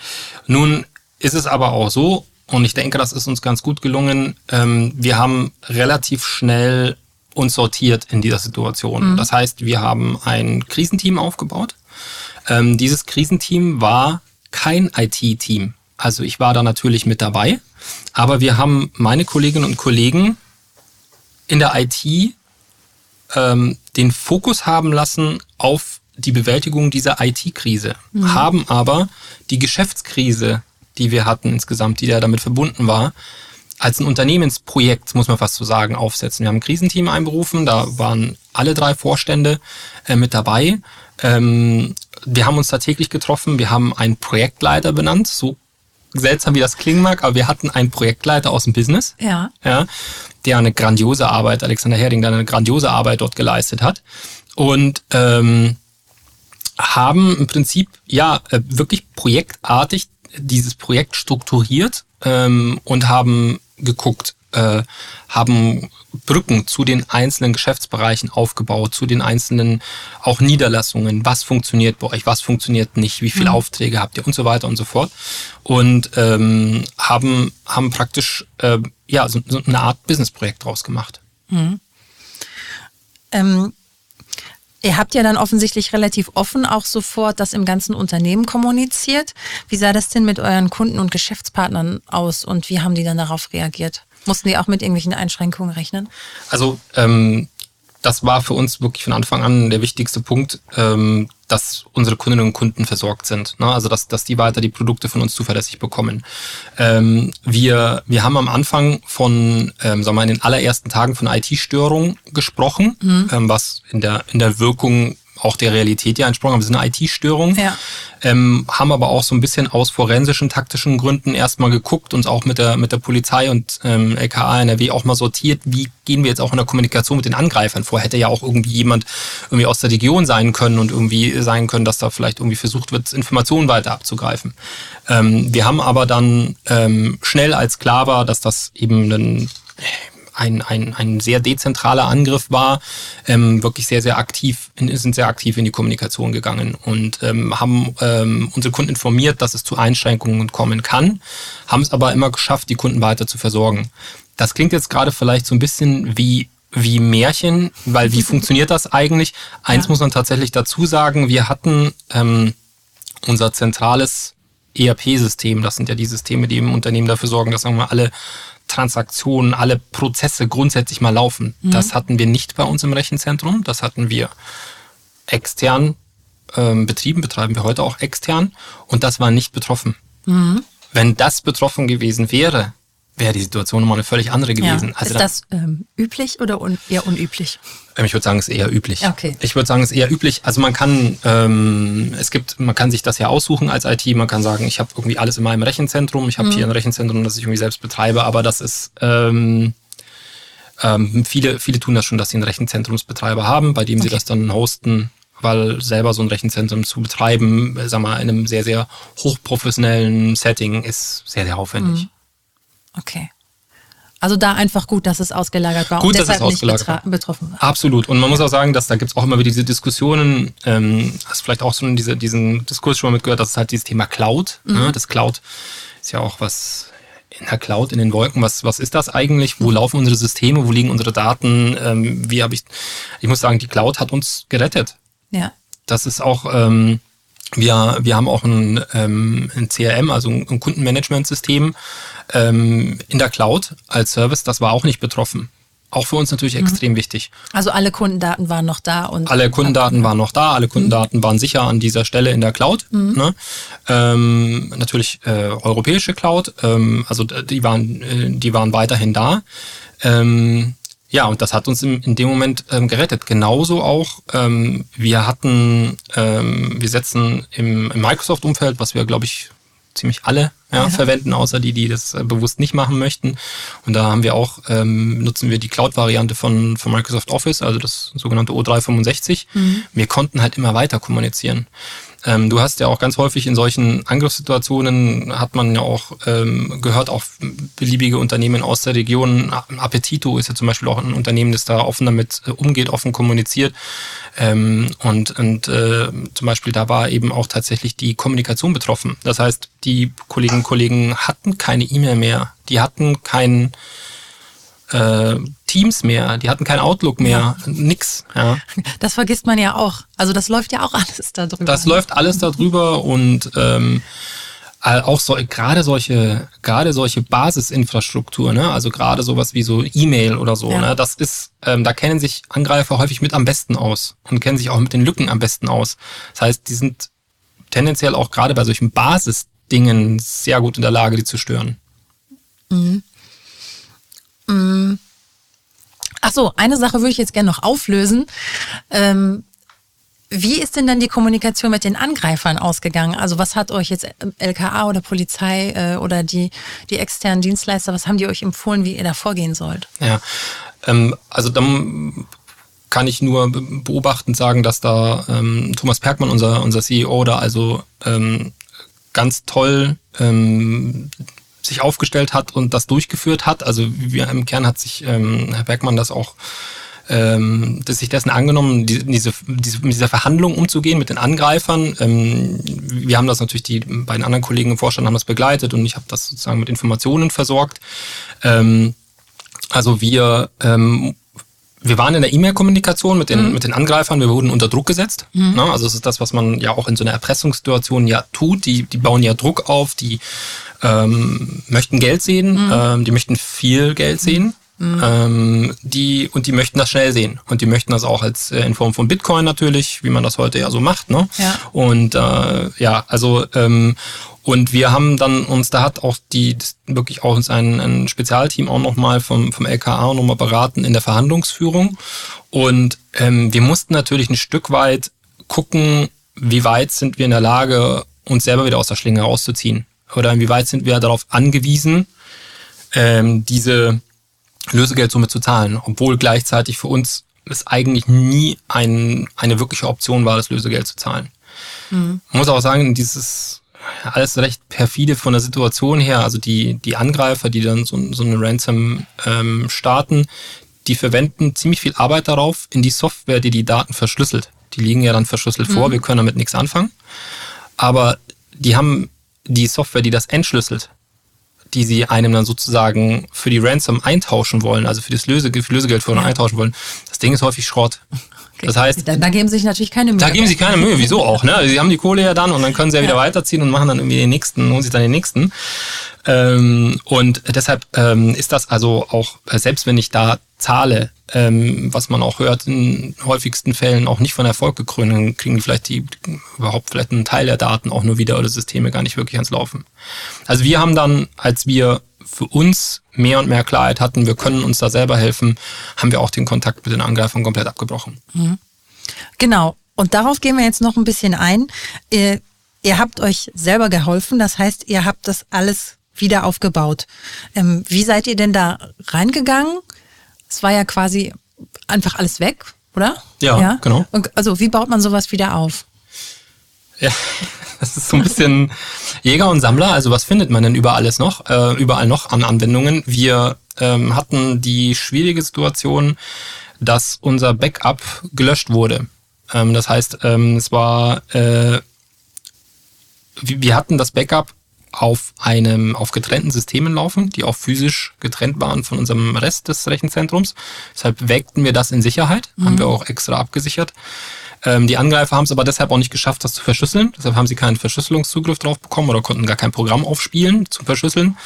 Nun ist es aber auch so, und ich denke, das ist uns ganz gut gelungen. Ähm, wir haben relativ schnell uns sortiert in dieser Situation. Mhm. Das heißt, wir haben ein Krisenteam aufgebaut. Ähm, dieses Krisenteam war kein IT-Team. Also ich war da natürlich mit dabei, aber wir haben meine Kolleginnen und Kollegen in der IT ähm, den Fokus haben lassen auf die Bewältigung dieser IT-Krise, mhm. haben aber die Geschäftskrise die wir hatten insgesamt, die da damit verbunden war, als ein Unternehmensprojekt, muss man fast so sagen, aufsetzen. Wir haben ein Krisenteam einberufen, da waren alle drei Vorstände äh, mit dabei. Ähm, wir haben uns da täglich getroffen, wir haben einen Projektleiter benannt, so seltsam wie das klingen mag, aber wir hatten einen Projektleiter aus dem Business, ja. Ja, der eine grandiose Arbeit, Alexander Herding, der eine grandiose Arbeit dort geleistet hat. Und ähm, haben im Prinzip ja äh, wirklich projektartig dieses Projekt strukturiert ähm, und haben geguckt, äh, haben Brücken zu den einzelnen Geschäftsbereichen aufgebaut, zu den einzelnen auch Niederlassungen, was funktioniert bei euch, was funktioniert nicht, wie viele mhm. Aufträge habt ihr und so weiter und so fort. Und ähm, haben, haben praktisch äh, ja, so, so eine Art Businessprojekt draus gemacht. Mhm. Ähm, Ihr habt ja dann offensichtlich relativ offen auch sofort das im ganzen Unternehmen kommuniziert. Wie sah das denn mit euren Kunden und Geschäftspartnern aus und wie haben die dann darauf reagiert? Mussten die auch mit irgendwelchen Einschränkungen rechnen? Also ähm, das war für uns wirklich von Anfang an der wichtigste Punkt, ähm, dass unsere Kundinnen und Kunden versorgt sind. Ne? Also dass, dass die weiter die Produkte von uns zuverlässig bekommen. Ähm, wir, wir haben am Anfang von, ähm, sagen wir mal, in den allerersten Tagen von IT-Störungen gesprochen, mhm. ähm, was in der, in der Wirkung auch der Realität ja entsprochen haben. Wir sind eine IT-Störung, ja. ähm, haben aber auch so ein bisschen aus forensischen, taktischen Gründen erstmal geguckt, uns auch mit der, mit der Polizei und ähm, LKA, NRW auch mal sortiert, wie gehen wir jetzt auch in der Kommunikation mit den Angreifern vor. Hätte ja auch irgendwie jemand irgendwie aus der Region sein können und irgendwie sein können, dass da vielleicht irgendwie versucht wird, Informationen weiter abzugreifen. Ähm, wir haben aber dann ähm, schnell als klar war, dass das eben ein ein, ein, ein sehr dezentraler Angriff war, ähm, wirklich sehr, sehr aktiv, sind sehr aktiv in die Kommunikation gegangen und ähm, haben ähm, unsere Kunden informiert, dass es zu Einschränkungen kommen kann, haben es aber immer geschafft, die Kunden weiter zu versorgen. Das klingt jetzt gerade vielleicht so ein bisschen wie wie Märchen, weil wie <laughs> funktioniert das eigentlich? Eins ja. muss man tatsächlich dazu sagen, wir hatten ähm, unser zentrales ERP-System, das sind ja die Systeme, die im Unternehmen dafür sorgen, dass sagen wir, alle Transaktionen, alle Prozesse grundsätzlich mal laufen. Mhm. Das hatten wir nicht bei uns im Rechenzentrum. Das hatten wir extern ähm, betrieben, betreiben wir heute auch extern. Und das war nicht betroffen. Mhm. Wenn das betroffen gewesen wäre, wäre die Situation nochmal eine völlig andere gewesen. Ja. Also ist das ähm, üblich oder un eher unüblich? Ähm, ich würde sagen, es ist eher üblich. Okay. Ich würde sagen, es ist eher üblich. Also man kann, ähm, es gibt, man kann sich das ja aussuchen als IT. Man kann sagen, ich habe irgendwie alles in meinem Rechenzentrum. Ich habe mhm. hier ein Rechenzentrum, das ich irgendwie selbst betreibe. Aber das ist ähm, ähm, viele, viele tun das schon, dass sie einen Rechenzentrumsbetreiber haben, bei dem okay. sie das dann hosten weil selber so ein Rechenzentrum zu betreiben, sag mal, in einem sehr, sehr hochprofessionellen Setting ist sehr, sehr aufwendig. Mhm. Okay. Also da einfach gut, dass es ausgelagert war gut, und deshalb dass es ausgelagert nicht betroffen war. Absolut. Und man muss auch sagen, dass da gibt es auch immer wieder diese Diskussionen, ähm, hast vielleicht auch so diese, diesen Diskurs schon mal mitgehört, dass es halt dieses Thema Cloud, ne? mhm. ne? das Cloud ist ja auch was in der Cloud, in den Wolken, was, was ist das eigentlich? Wo mhm. laufen unsere Systeme? Wo liegen unsere Daten? Ähm, wie habe ich, ich muss sagen, die Cloud hat uns gerettet. Ja. Das ist auch, ähm, wir, wir haben auch ein, ähm, ein CRM, also ein Kundenmanagementsystem ähm, in der Cloud als Service. Das war auch nicht betroffen. Auch für uns natürlich mhm. extrem wichtig. Also alle Kundendaten waren noch da und alle Kundendaten waren noch da, alle Kundendaten mhm. waren sicher an dieser Stelle in der Cloud. Mhm. Ne? Ähm, natürlich äh, europäische Cloud, ähm, also die waren, äh, die waren weiterhin da. Ähm, ja, und das hat uns in, in dem Moment ähm, gerettet. Genauso auch, ähm, wir hatten, ähm, wir setzen im, im Microsoft-Umfeld, was wir, glaube ich, ziemlich alle ja, ja. verwenden, außer die, die das äh, bewusst nicht machen möchten. Und da haben wir auch, ähm, nutzen wir die Cloud-Variante von, von Microsoft Office, also das sogenannte O365. Mhm. Wir konnten halt immer weiter kommunizieren. Ähm, du hast ja auch ganz häufig in solchen Angriffssituationen, hat man ja auch ähm, gehört, auch beliebige Unternehmen aus der Region. Appetito ist ja zum Beispiel auch ein Unternehmen, das da offen damit äh, umgeht, offen kommuniziert. Ähm, und und äh, zum Beispiel da war eben auch tatsächlich die Kommunikation betroffen. Das heißt, die Kolleginnen und Kollegen hatten keine E-Mail mehr, die hatten keinen äh, Teams mehr, die hatten kein Outlook mehr, nix. Ja. Das vergisst man ja auch. Also das läuft ja auch <laughs> alles darüber. Das läuft alles darüber und ähm, auch so, gerade solche, gerade solche Basisinfrastruktur, ne? also gerade sowas wie so E-Mail oder so, ja. ne? das ist, ähm, da kennen sich Angreifer häufig mit am besten aus und kennen sich auch mit den Lücken am besten aus. Das heißt, die sind tendenziell auch gerade bei solchen Basisdingen sehr gut in der Lage, die zu stören. Mhm. Mhm. Ach so, eine Sache würde ich jetzt gerne noch auflösen. Ähm, wie ist denn dann die Kommunikation mit den Angreifern ausgegangen? Also was hat euch jetzt LKA oder Polizei äh, oder die, die externen Dienstleister, was haben die euch empfohlen, wie ihr da vorgehen sollt? Ja, ähm, also dann kann ich nur beobachtend sagen, dass da ähm, Thomas Perkmann, unser, unser CEO, da also ähm, ganz toll ähm, sich aufgestellt hat und das durchgeführt hat. Also wir, im Kern hat sich ähm, Herr Bergmann das auch ähm, dass sich dessen angenommen, die, diese, diese, mit dieser Verhandlung umzugehen mit den Angreifern. Ähm, wir haben das natürlich, die beiden anderen Kollegen im Vorstand haben das begleitet und ich habe das sozusagen mit Informationen versorgt. Ähm, also wir ähm, wir waren in der E-Mail-Kommunikation mit den, mhm. mit den Angreifern, wir wurden unter Druck gesetzt. Mhm. Ne? Also das ist das, was man ja auch in so einer Erpressungssituation ja tut. Die, die bauen ja Druck auf, die ähm, möchten Geld sehen, mhm. ähm, die möchten viel Geld sehen. Mhm. Ähm, die, und die möchten das schnell sehen. Und die möchten das auch als äh, in Form von Bitcoin natürlich, wie man das heute ja so macht. Ne? Ja. Und äh, ja, also ähm, und wir haben dann uns, da hat auch die wirklich auch uns ein, ein Spezialteam auch nochmal vom, vom LKA nochmal beraten in der Verhandlungsführung. Und ähm, wir mussten natürlich ein Stück weit gucken, wie weit sind wir in der Lage, uns selber wieder aus der Schlinge rauszuziehen. Oder inwieweit sind wir darauf angewiesen, ähm, diese Lösegeldsumme zu zahlen, obwohl gleichzeitig für uns es eigentlich nie ein, eine wirkliche Option war, das Lösegeld zu zahlen. Mhm. Man muss auch sagen, dieses alles recht perfide von der Situation her. Also die, die Angreifer, die dann so, so eine Ransom ähm, starten, die verwenden ziemlich viel Arbeit darauf in die Software, die die Daten verschlüsselt. Die liegen ja dann verschlüsselt mhm. vor, wir können damit nichts anfangen. Aber die haben die Software, die das entschlüsselt, die sie einem dann sozusagen für die Ransom eintauschen wollen, also für das Löse, für Lösegeld ja. eintauschen wollen, das Ding ist häufig Schrott. Das heißt, da, da, geben sie sich natürlich keine Mühe. Da geben sie keine Mühe, wieso auch, ne? Sie haben die Kohle ja dann und dann können sie ja, ja. wieder weiterziehen und machen dann irgendwie den nächsten, holen sich dann den nächsten. Ähm, und deshalb ähm, ist das also auch, äh, selbst wenn ich da zahle, ähm, was man auch hört, in häufigsten Fällen auch nicht von Erfolg gekrönt, dann kriegen vielleicht die überhaupt vielleicht einen Teil der Daten auch nur wieder oder Systeme gar nicht wirklich ans Laufen. Also wir haben dann, als wir für uns mehr und mehr Klarheit hatten, wir können uns da selber helfen, haben wir auch den Kontakt mit den Angreifern komplett abgebrochen. Mhm. Genau. Und darauf gehen wir jetzt noch ein bisschen ein. Ihr, ihr habt euch selber geholfen, das heißt, ihr habt das alles wieder aufgebaut. Ähm, wie seid ihr denn da reingegangen? Es war ja quasi einfach alles weg, oder? Ja, ja? genau. Und also wie baut man sowas wieder auf? Ja, das ist so ein bisschen <laughs> Jäger und Sammler. Also was findet man denn überall alles noch, äh, überall noch an Anwendungen? Wir ähm, hatten die schwierige Situation, dass unser Backup gelöscht wurde. Ähm, das heißt, ähm, es war, äh, wir hatten das Backup auf einem, auf getrennten Systemen laufen, die auch physisch getrennt waren von unserem Rest des Rechenzentrums. Deshalb wägten wir das in Sicherheit, mhm. haben wir auch extra abgesichert. Ähm, die Angreifer haben es aber deshalb auch nicht geschafft, das zu verschlüsseln. Deshalb haben sie keinen Verschlüsselungszugriff drauf bekommen oder konnten gar kein Programm aufspielen zum Verschlüsseln.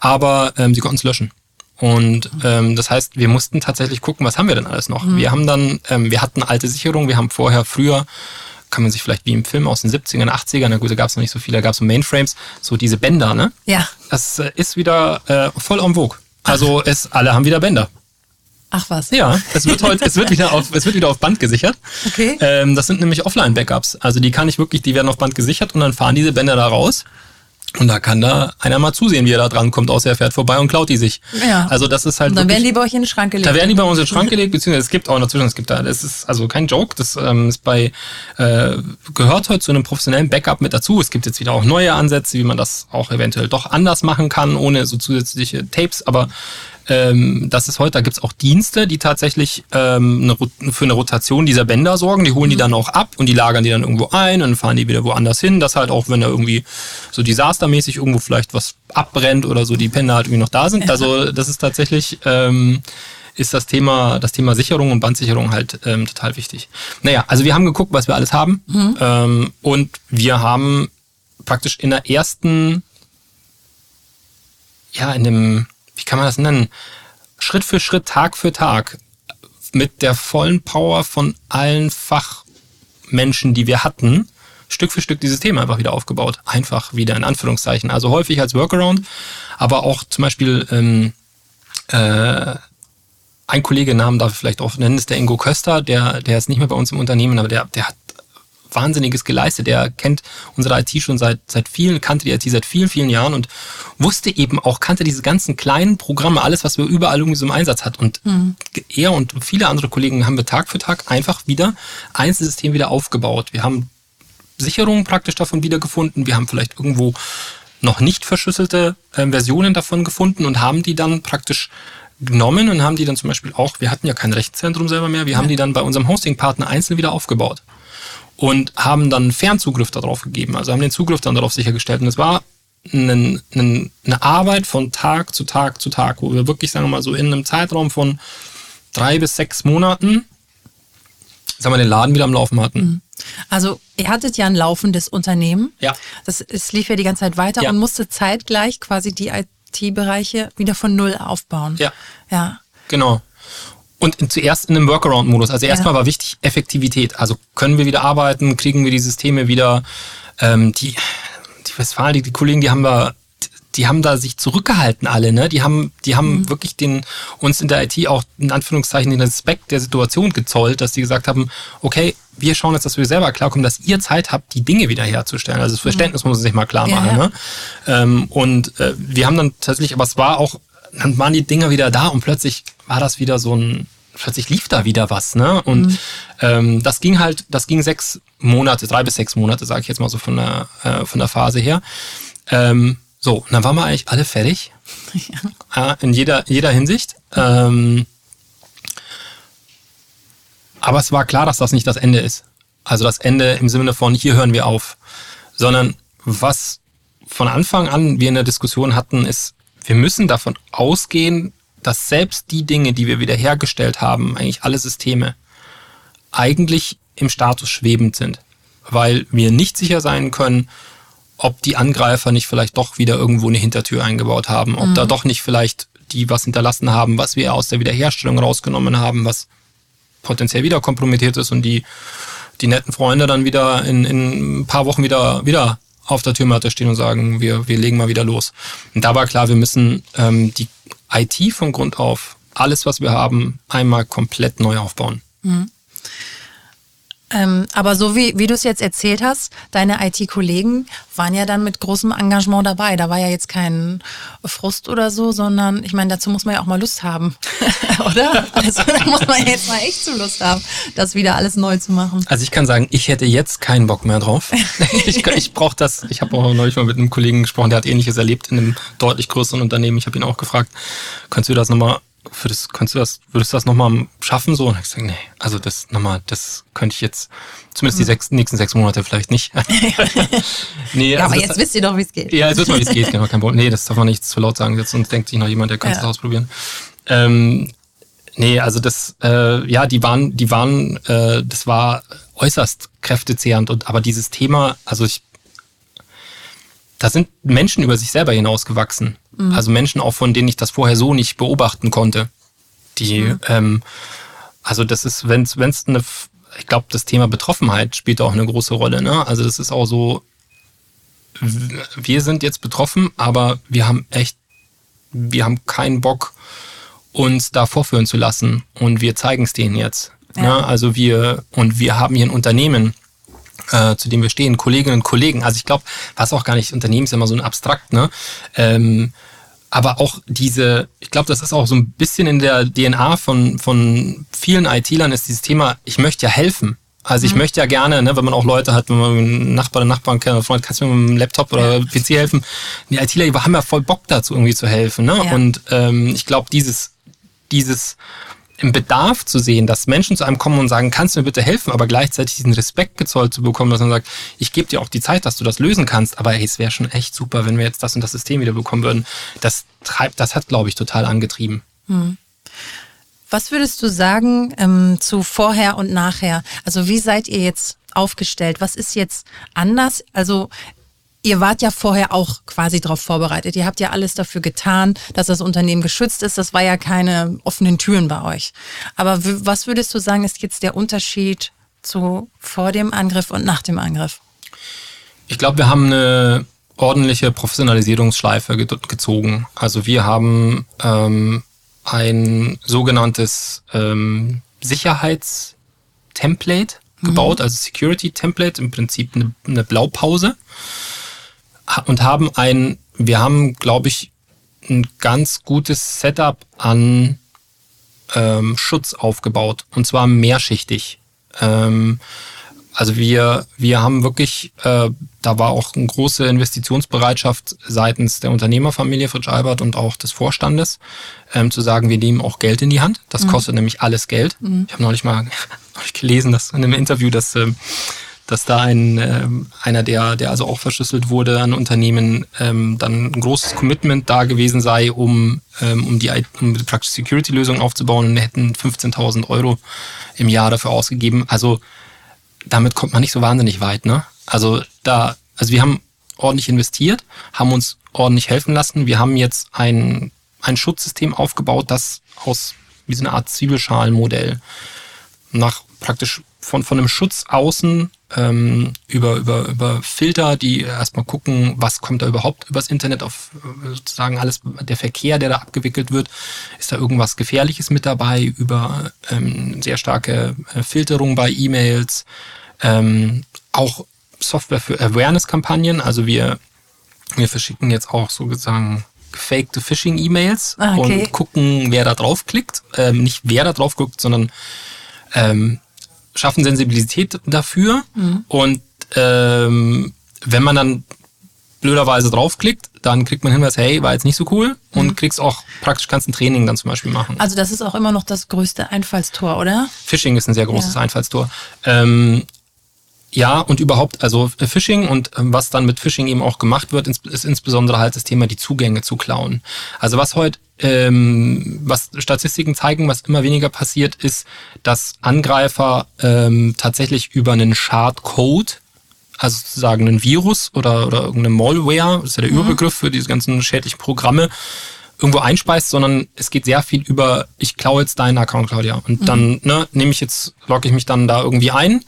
Aber ähm, sie konnten es löschen. Und ähm, das heißt, wir mussten tatsächlich gucken, was haben wir denn alles noch. Mhm. Wir haben dann, ähm, wir hatten alte Sicherungen, wir haben vorher früher kann man sich vielleicht wie im Film aus den 70ern, 80ern, na gut, da gab es noch nicht so viel, da gab es so Mainframes, so diese Bänder, ne? Ja. Das äh, ist wieder äh, voll en vogue. Also es, alle haben wieder Bänder. Ach was. Ja, es wird heute, es wird wieder auf, es wird wieder auf Band gesichert. Okay. Ähm, das sind nämlich Offline-Backups. Also die kann ich wirklich, die werden auf Band gesichert und dann fahren diese Bänder da raus. Und da kann da einer mal zusehen, wie er da dran kommt, außer er fährt vorbei und klaut die sich. Ja. Also das ist halt. Und dann wirklich, werden die bei euch in den Schrank gelegt. Da werden die bei uns in den Schrank gelegt, beziehungsweise es gibt auch dazwischen, es gibt da, das ist also kein Joke, das ähm, ist bei, äh, gehört heute zu einem professionellen Backup mit dazu. Es gibt jetzt wieder auch neue Ansätze, wie man das auch eventuell doch anders machen kann, ohne so zusätzliche Tapes, aber ähm, das ist heute, da gibt's auch Dienste, die tatsächlich ähm, eine, für eine Rotation dieser Bänder sorgen. Die holen mhm. die dann auch ab und die lagern die dann irgendwo ein und fahren die wieder woanders hin. Das halt auch, wenn da irgendwie so desastermäßig irgendwo vielleicht was abbrennt oder so, die Bänder halt irgendwie noch da sind. Ja. Also <laughs> das ist tatsächlich... Ähm, ist das Thema, das Thema Sicherung und Bandsicherung halt ähm, total wichtig. Naja, also wir haben geguckt, was wir alles haben. Mhm. Ähm, und wir haben praktisch in der ersten, ja, in dem, wie kann man das nennen? Schritt für Schritt, Tag für Tag mit der vollen Power von allen Fachmenschen, die wir hatten, Stück für Stück dieses Thema einfach wieder aufgebaut. Einfach wieder in Anführungszeichen. Also häufig als Workaround, aber auch zum Beispiel ähm, äh, ein Kollege Namen darf ich vielleicht auch nennen, ist der Ingo Köster, der, der ist nicht mehr bei uns im Unternehmen, aber der, der hat Wahnsinniges geleistet. Der kennt unsere IT schon seit, seit vielen, kannte die IT seit vielen, vielen Jahren und wusste eben auch, kannte diese ganzen kleinen Programme, alles, was wir überall irgendwie so im Einsatz hat. Und mhm. er und viele andere Kollegen haben wir Tag für Tag einfach wieder Einzelsystem wieder aufgebaut. Wir haben Sicherungen praktisch davon wiedergefunden. Wir haben vielleicht irgendwo noch nicht verschlüsselte äh, Versionen davon gefunden und haben die dann praktisch genommen und haben die dann zum Beispiel auch, wir hatten ja kein Rechtszentrum selber mehr, wir ja. haben die dann bei unserem Hosting-Partner einzeln wieder aufgebaut und haben dann Fernzugriff darauf gegeben, also haben den Zugriff dann darauf sichergestellt. Und es war eine, eine, eine Arbeit von Tag zu Tag zu Tag, wo wir wirklich, sagen wir mal, so in einem Zeitraum von drei bis sechs Monaten, sagen wir, den Laden wieder am Laufen hatten. Mhm. Also ihr hattet ja ein laufendes Unternehmen. Ja. Das, es lief ja die ganze Zeit weiter ja. und musste zeitgleich quasi die IT-Bereiche wieder von Null aufbauen. Ja. Ja. Genau. Und zuerst in einem Workaround-Modus. Also erstmal ja. war wichtig Effektivität. Also können wir wieder arbeiten, kriegen wir die Systeme wieder. Ähm, die, die Westfalen, die, die Kollegen, die haben wir die haben da sich zurückgehalten alle, ne? Die haben, die haben mhm. wirklich den, uns in der IT auch in Anführungszeichen den Respekt der Situation gezollt, dass die gesagt haben, okay, wir schauen jetzt, dass wir selber klarkommen, dass ihr Zeit habt, die Dinge wiederherzustellen. Also das mhm. Verständnis mhm. muss man sich mal klar machen. Ja, ja. Ne? Ähm, und äh, wir haben dann tatsächlich, aber es war auch, dann waren die Dinger wieder da und plötzlich war das wieder so ein, plötzlich lief da wieder was, ne? Und mhm. ähm, das ging halt, das ging sechs Monate, drei bis sechs Monate, sage ich jetzt mal so von der, äh, von der Phase her. Ähm, so, dann waren wir eigentlich alle fertig. <laughs> Ja. in jeder, jeder Hinsicht. Ähm, aber es war klar, dass das nicht das Ende ist. Also das Ende im Sinne von, hier hören wir auf. Sondern was von Anfang an wir in der Diskussion hatten, ist, wir müssen davon ausgehen, dass selbst die Dinge, die wir wiederhergestellt haben, eigentlich alle Systeme, eigentlich im Status schwebend sind. Weil wir nicht sicher sein können, ob die Angreifer nicht vielleicht doch wieder irgendwo eine Hintertür eingebaut haben, ob mhm. da doch nicht vielleicht die was hinterlassen haben, was wir aus der Wiederherstellung rausgenommen haben, was potenziell wieder kompromittiert ist und die, die netten Freunde dann wieder in, in ein paar Wochen wieder, wieder auf der Türmatte stehen und sagen, wir, wir legen mal wieder los. Und da war klar, wir müssen ähm, die IT von Grund auf, alles, was wir haben, einmal komplett neu aufbauen. Mhm. Ähm, aber so wie, wie du es jetzt erzählt hast, deine IT-Kollegen waren ja dann mit großem Engagement dabei. Da war ja jetzt kein Frust oder so, sondern ich meine, dazu muss man ja auch mal Lust haben, <laughs> oder? Also da muss man jetzt mal echt zu Lust haben, das wieder alles neu zu machen. Also ich kann sagen, ich hätte jetzt keinen Bock mehr drauf. <laughs> ich ich brauche das. Ich habe auch neulich mal mit einem Kollegen gesprochen, der hat Ähnliches erlebt in einem deutlich größeren Unternehmen. Ich habe ihn auch gefragt, kannst du das nochmal würdest, kannst du das, würdest du das nochmal schaffen so? Und ich gesagt, nee, also das nochmal, das könnte ich jetzt, zumindest die mhm. sechs, nächsten sechs Monate vielleicht nicht. <laughs> nee, ja, also aber jetzt wisst ihr doch, wie es geht. Ja, jetzt wisst man, wie es geht, genau, kein Problem. Nee, das darf man nicht zu laut sagen jetzt und denkt sich noch jemand, der könnte es ja. ausprobieren. Ähm, nee, also das, äh, ja, die waren, die waren, äh, das war äußerst kräftezehrend und aber dieses Thema, also ich da sind Menschen über sich selber hinausgewachsen. Mhm. Also Menschen auch, von denen ich das vorher so nicht beobachten konnte. Die, mhm. ähm, also das ist, wenn es eine, ich glaube, das Thema Betroffenheit spielt auch eine große Rolle. Ne? Also das ist auch so, wir sind jetzt betroffen, aber wir haben echt, wir haben keinen Bock, uns da vorführen zu lassen. Und wir zeigen es denen jetzt. Ja. Ne? Also wir, und wir haben hier ein Unternehmen, äh, zu dem wir stehen, Kolleginnen und Kollegen. Also ich glaube, was auch gar nicht, Unternehmen ist immer so ein abstrakt, ne? Ähm, aber auch diese, ich glaube, das ist auch so ein bisschen in der DNA von, von vielen IT-Lern ist dieses Thema, ich möchte ja helfen. Also ich mhm. möchte ja gerne, ne, wenn man auch Leute hat, wenn man einen Nachbar, einen Nachbarn kennt, Freund, kannst du mir mit einem Laptop oder PC helfen? Die ITler haben ja voll Bock dazu, irgendwie zu helfen. Ne? Ja. Und ähm, ich glaube, dieses, dieses im Bedarf zu sehen, dass Menschen zu einem kommen und sagen, kannst du mir bitte helfen, aber gleichzeitig diesen Respekt gezollt zu bekommen, dass man sagt, ich gebe dir auch die Zeit, dass du das lösen kannst, aber hey, es wäre schon echt super, wenn wir jetzt das und das System wieder bekommen würden. Das treibt, das hat, glaube ich, total angetrieben. Hm. Was würdest du sagen ähm, zu vorher und nachher? Also wie seid ihr jetzt aufgestellt? Was ist jetzt anders? Also Ihr wart ja vorher auch quasi darauf vorbereitet. Ihr habt ja alles dafür getan, dass das Unternehmen geschützt ist. Das war ja keine offenen Türen bei euch. Aber was würdest du sagen, ist jetzt der Unterschied zu vor dem Angriff und nach dem Angriff? Ich glaube, wir haben eine ordentliche Professionalisierungsschleife ge gezogen. Also wir haben ähm, ein sogenanntes ähm, Sicherheitstemplate mhm. gebaut, also Security Template, im Prinzip eine, eine Blaupause und haben ein, wir haben, glaube ich, ein ganz gutes Setup an ähm, Schutz aufgebaut und zwar mehrschichtig. Ähm, also wir, wir haben wirklich, äh, da war auch eine große Investitionsbereitschaft seitens der Unternehmerfamilie Fritsch Albert und auch des Vorstandes, ähm, zu sagen, wir nehmen auch Geld in die Hand. Das mhm. kostet nämlich alles Geld. Mhm. Ich habe neulich mal <laughs> neulich gelesen, dass in einem Interview, dass ähm, dass da ein äh, einer, der, der also auch verschlüsselt wurde an Unternehmen, ähm, dann ein großes Commitment da gewesen sei, um, ähm, um die um die Practice Security Lösung aufzubauen und hätten 15.000 Euro im Jahr dafür ausgegeben. Also damit kommt man nicht so wahnsinnig weit, ne? Also da, also wir haben ordentlich investiert, haben uns ordentlich helfen lassen. Wir haben jetzt ein, ein Schutzsystem aufgebaut, das aus wie so eine Art Zwiebelschalenmodell. Nach praktisch von, von einem Schutz außen ähm, über, über, über Filter, die erstmal gucken, was kommt da überhaupt übers Internet auf sozusagen alles, der Verkehr, der da abgewickelt wird, ist da irgendwas Gefährliches mit dabei, über ähm, sehr starke äh, Filterung bei E-Mails, ähm, auch Software für Awareness-Kampagnen, also wir, wir verschicken jetzt auch sozusagen gefakte Phishing-E-Mails ah, okay. und gucken, wer da draufklickt. Ähm, nicht wer da draufklickt, sondern ähm, schaffen Sensibilität dafür. Mhm. Und ähm, wenn man dann blöderweise draufklickt, dann kriegt man Hinweis, hey, war jetzt nicht so cool und mhm. kriegst auch praktisch kannst ein Training dann zum Beispiel machen. Also das ist auch immer noch das größte Einfallstor, oder? Phishing ist ein sehr großes ja. Einfallstor. Ähm, ja, und überhaupt, also Phishing und ähm, was dann mit Phishing eben auch gemacht wird, ist insbesondere halt das Thema, die Zugänge zu klauen. Also was heute, ähm, was Statistiken zeigen, was immer weniger passiert, ist, dass Angreifer ähm, tatsächlich über einen Shardcode, also sozusagen einen Virus oder, oder irgendeine Malware, das ist ja der mhm. Überbegriff für diese ganzen schädlichen Programme, irgendwo einspeist, sondern es geht sehr viel über, ich klaue jetzt deinen Account, Claudia. Und mhm. dann ne, nehme ich jetzt, logge ich mich dann da irgendwie ein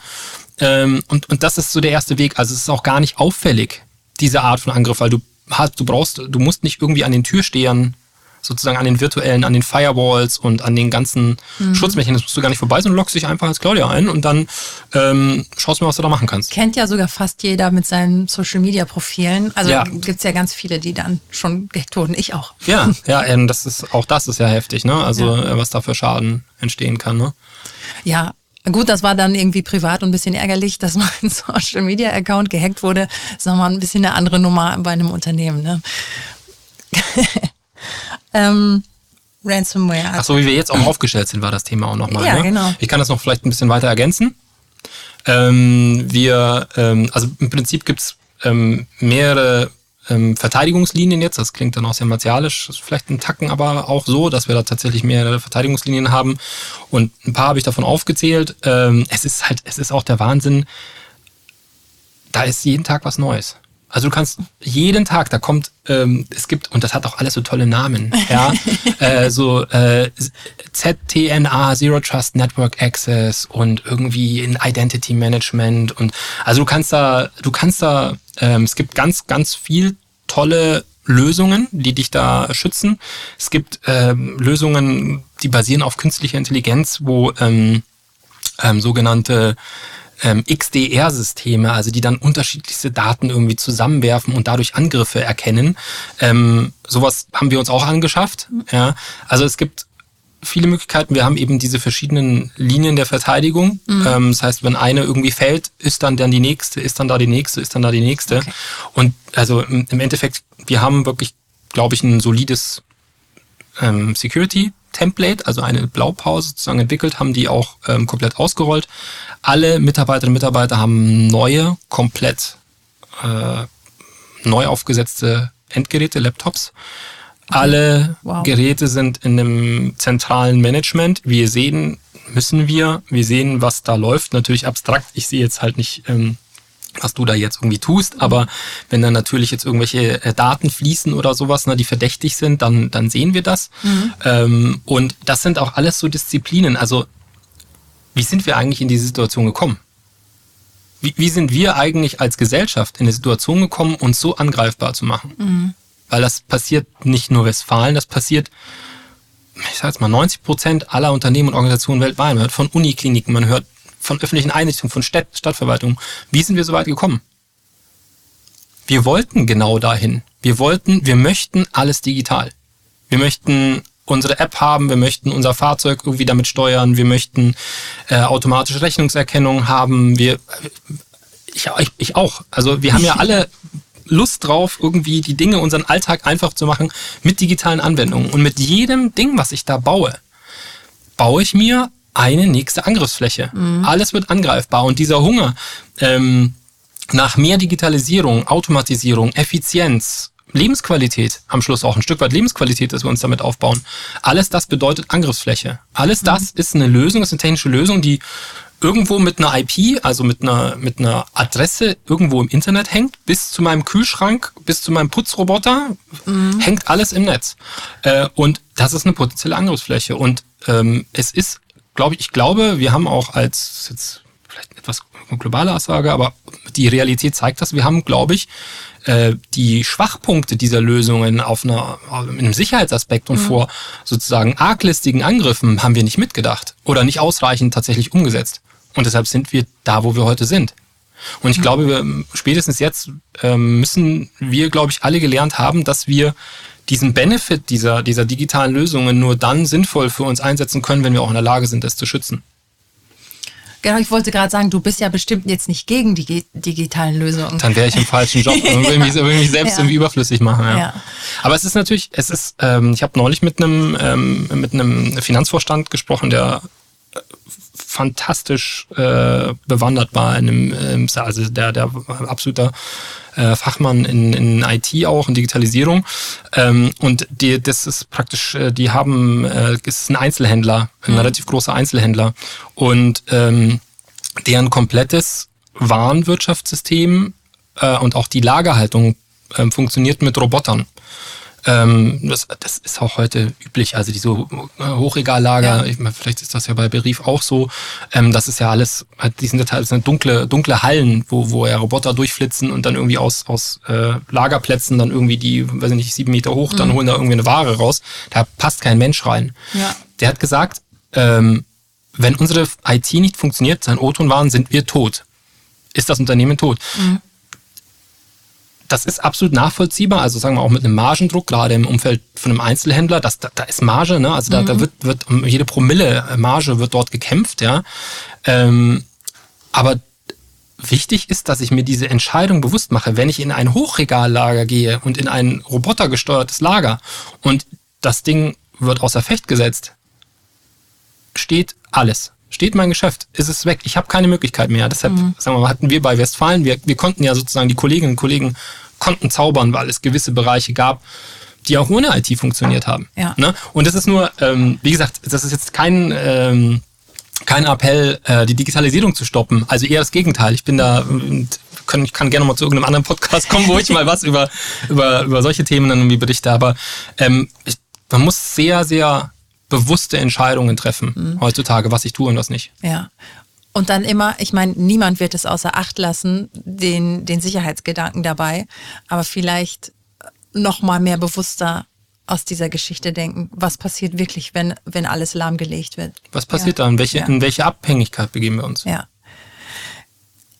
ähm, und, und das ist so der erste Weg. Also es ist auch gar nicht auffällig, diese Art von Angriff, weil du hast, du brauchst, du musst nicht irgendwie an den Türstehern sozusagen an den virtuellen, an den Firewalls und an den ganzen mhm. Schutzmechanismen musst du gar nicht vorbei, sondern loggst dich einfach als Claudia ein und dann ähm, schaust du mal, was du da machen kannst. Kennt ja sogar fast jeder mit seinen Social Media Profilen. Also ja. gibt's ja ganz viele, die dann schon gehackt wurden. Ich auch. Ja, <laughs> ja, ähm, das ist auch das ist ja heftig, ne? Also ja. Äh, was da für Schaden entstehen kann, ne? Ja, Gut, das war dann irgendwie privat und ein bisschen ärgerlich, dass <laughs> mein Social Media Account gehackt wurde. Das ist nochmal ein bisschen eine andere Nummer bei einem Unternehmen. Ne? <laughs> ähm, Ransomware. Ach so, wie wir jetzt auch aufgestellt sind, war das Thema auch nochmal. Ja, ne? genau. Ich kann das noch vielleicht ein bisschen weiter ergänzen. Ähm, wir, ähm, also im Prinzip gibt's ähm, mehrere ähm, Verteidigungslinien jetzt. Das klingt dann auch sehr martialisch, ist vielleicht ein Tacken aber auch so, dass wir da tatsächlich mehrere Verteidigungslinien haben. Und ein paar habe ich davon aufgezählt. Ähm, es ist halt, es ist auch der Wahnsinn. Da ist jeden Tag was Neues. Also du kannst jeden Tag, da kommt, ähm, es gibt, und das hat auch alles so tolle Namen, ja, <laughs> äh, so äh, ZTNA, Zero Trust Network Access und irgendwie in Identity Management und also du kannst da, du kannst da, ähm, es gibt ganz, ganz viel tolle Lösungen, die dich da schützen. Es gibt ähm, Lösungen, die basieren auf künstlicher Intelligenz, wo ähm, ähm, sogenannte ähm, XDR-Systeme, also die dann unterschiedlichste Daten irgendwie zusammenwerfen und dadurch Angriffe erkennen. Ähm, sowas haben wir uns auch angeschafft. Ja. Also es gibt viele Möglichkeiten. Wir haben eben diese verschiedenen Linien der Verteidigung. Mhm. Ähm, das heißt, wenn eine irgendwie fällt, ist dann dann die nächste, ist dann da die nächste, ist dann da die nächste. Okay. Und also im, im Endeffekt, wir haben wirklich, glaube ich, ein solides ähm, Security Template, also eine Blaupause sozusagen entwickelt, haben die auch ähm, komplett ausgerollt. Alle Mitarbeiterinnen und Mitarbeiter haben neue, komplett äh, neu aufgesetzte Endgeräte, Laptops. Alle wow. Geräte sind in einem zentralen Management. Wir sehen, müssen wir, wir sehen, was da läuft. Natürlich abstrakt. Ich sehe jetzt halt nicht ähm, was du da jetzt irgendwie tust. Aber wenn dann natürlich jetzt irgendwelche äh, Daten fließen oder sowas, ne, die verdächtig sind, dann, dann sehen wir das. Mhm. Ähm, und das sind auch alles so Disziplinen. Also wie sind wir eigentlich in diese Situation gekommen? Wie, wie sind wir eigentlich als Gesellschaft in eine Situation gekommen, uns so angreifbar zu machen? Mhm. Weil das passiert nicht nur Westfalen, das passiert ich sag jetzt mal, 90 Prozent aller Unternehmen und Organisationen weltweit. Man hört von Unikliniken, man hört von öffentlichen Einrichtungen, von Stadt, Stadtverwaltung. Wie sind wir so weit gekommen? Wir wollten genau dahin. Wir wollten, wir möchten alles digital. Wir möchten unsere App haben, wir möchten unser Fahrzeug irgendwie damit steuern, wir möchten äh, automatische Rechnungserkennung haben, wir ich, ich, ich auch. Also wir haben ja alle Lust drauf, irgendwie die Dinge, unseren Alltag einfach zu machen mit digitalen Anwendungen. Und mit jedem Ding, was ich da baue, baue ich mir eine nächste Angriffsfläche. Mhm. Alles wird angreifbar und dieser Hunger ähm, nach mehr Digitalisierung, Automatisierung, Effizienz, Lebensqualität, am Schluss auch ein Stück weit Lebensqualität, dass wir uns damit aufbauen. Alles das bedeutet Angriffsfläche. Alles das mhm. ist eine Lösung, ist eine technische Lösung, die irgendwo mit einer IP, also mit einer, mit einer Adresse irgendwo im Internet hängt, bis zu meinem Kühlschrank, bis zu meinem Putzroboter, mhm. hängt alles im Netz. Äh, und das ist eine potenzielle Angriffsfläche. Und ähm, es ist, glaube ich, ich glaube, wir haben auch als jetzt vielleicht etwas globale Aussage, aber die Realität zeigt das. Wir haben, glaube ich, äh, die Schwachpunkte dieser Lösungen auf einer, in einem Sicherheitsaspekt und mhm. vor sozusagen arglistigen Angriffen haben wir nicht mitgedacht oder nicht ausreichend tatsächlich umgesetzt. Und deshalb sind wir da, wo wir heute sind. Und ich mhm. glaube, wir, spätestens jetzt ähm, müssen wir, glaube ich, alle gelernt haben, dass wir diesen Benefit dieser, dieser digitalen Lösungen nur dann sinnvoll für uns einsetzen können, wenn wir auch in der Lage sind, das zu schützen. Genau, ich wollte gerade sagen, du bist ja bestimmt jetzt nicht gegen die digitalen Lösungen. Dann wäre ich im falschen Job und würde mich, würde mich selbst <laughs> ja. irgendwie überflüssig machen. Ja. ja. Aber es ist natürlich, es ist, ähm, ich habe neulich mit einem ähm, mit einem Finanzvorstand gesprochen, der fantastisch äh, bewandert war in einem, ähm, also der, der absoluter äh, Fachmann in, in IT auch, in Digitalisierung. Ähm, und die, das ist praktisch, äh, die haben, äh, ist ein Einzelhändler, ein mhm. relativ großer Einzelhändler. Und ähm, deren komplettes Warenwirtschaftssystem äh, und auch die Lagerhaltung äh, funktioniert mit Robotern. Ähm, das, das ist auch heute üblich, also diese Hochregallager, ja. ich, vielleicht ist das ja bei Berief auch so, ähm, das ist ja alles, die sind ja teilweise dunkle, dunkle Hallen, wo, wo ja Roboter durchflitzen und dann irgendwie aus, aus äh, Lagerplätzen dann irgendwie die, weiß ich nicht, sieben Meter hoch, dann mhm. holen da irgendwie eine Ware raus. Da passt kein Mensch rein. Ja. Der hat gesagt, ähm, wenn unsere IT nicht funktioniert, sein O-Ton waren, sind wir tot. Ist das Unternehmen tot? Mhm das ist absolut nachvollziehbar. Also sagen wir auch mit einem Margendruck, gerade im Umfeld von einem Einzelhändler, das, da, da ist Marge, ne? Also da, mhm. da wird, wird um jede Promille Marge wird dort gekämpft, ja. Ähm, aber wichtig ist, dass ich mir diese Entscheidung bewusst mache, wenn ich in ein Hochregallager gehe und in ein robotergesteuertes Lager und das Ding wird außer Fecht gesetzt, steht alles steht mein Geschäft, ist es weg. Ich habe keine Möglichkeit mehr. Deshalb mhm. sagen wir mal, hatten wir bei Westfalen, wir, wir konnten ja sozusagen, die Kolleginnen und Kollegen konnten zaubern, weil es gewisse Bereiche gab, die auch ohne IT funktioniert haben. Ja. Ne? Und das ist nur, ähm, wie gesagt, das ist jetzt kein, ähm, kein Appell, äh, die Digitalisierung zu stoppen. Also eher das Gegenteil. Ich bin da, und können, ich kann gerne mal zu irgendeinem anderen Podcast kommen, wo ich mal was über, über, über solche Themen dann irgendwie berichte. Aber ähm, ich, man muss sehr, sehr bewusste Entscheidungen treffen mhm. heutzutage, was ich tue und was nicht. Ja. Und dann immer, ich meine, niemand wird es außer Acht lassen, den, den Sicherheitsgedanken dabei, aber vielleicht noch mal mehr bewusster aus dieser Geschichte denken, was passiert wirklich, wenn, wenn alles lahmgelegt wird. Was passiert ja. dann? Welche, ja. In welche Abhängigkeit begeben wir uns? Ja.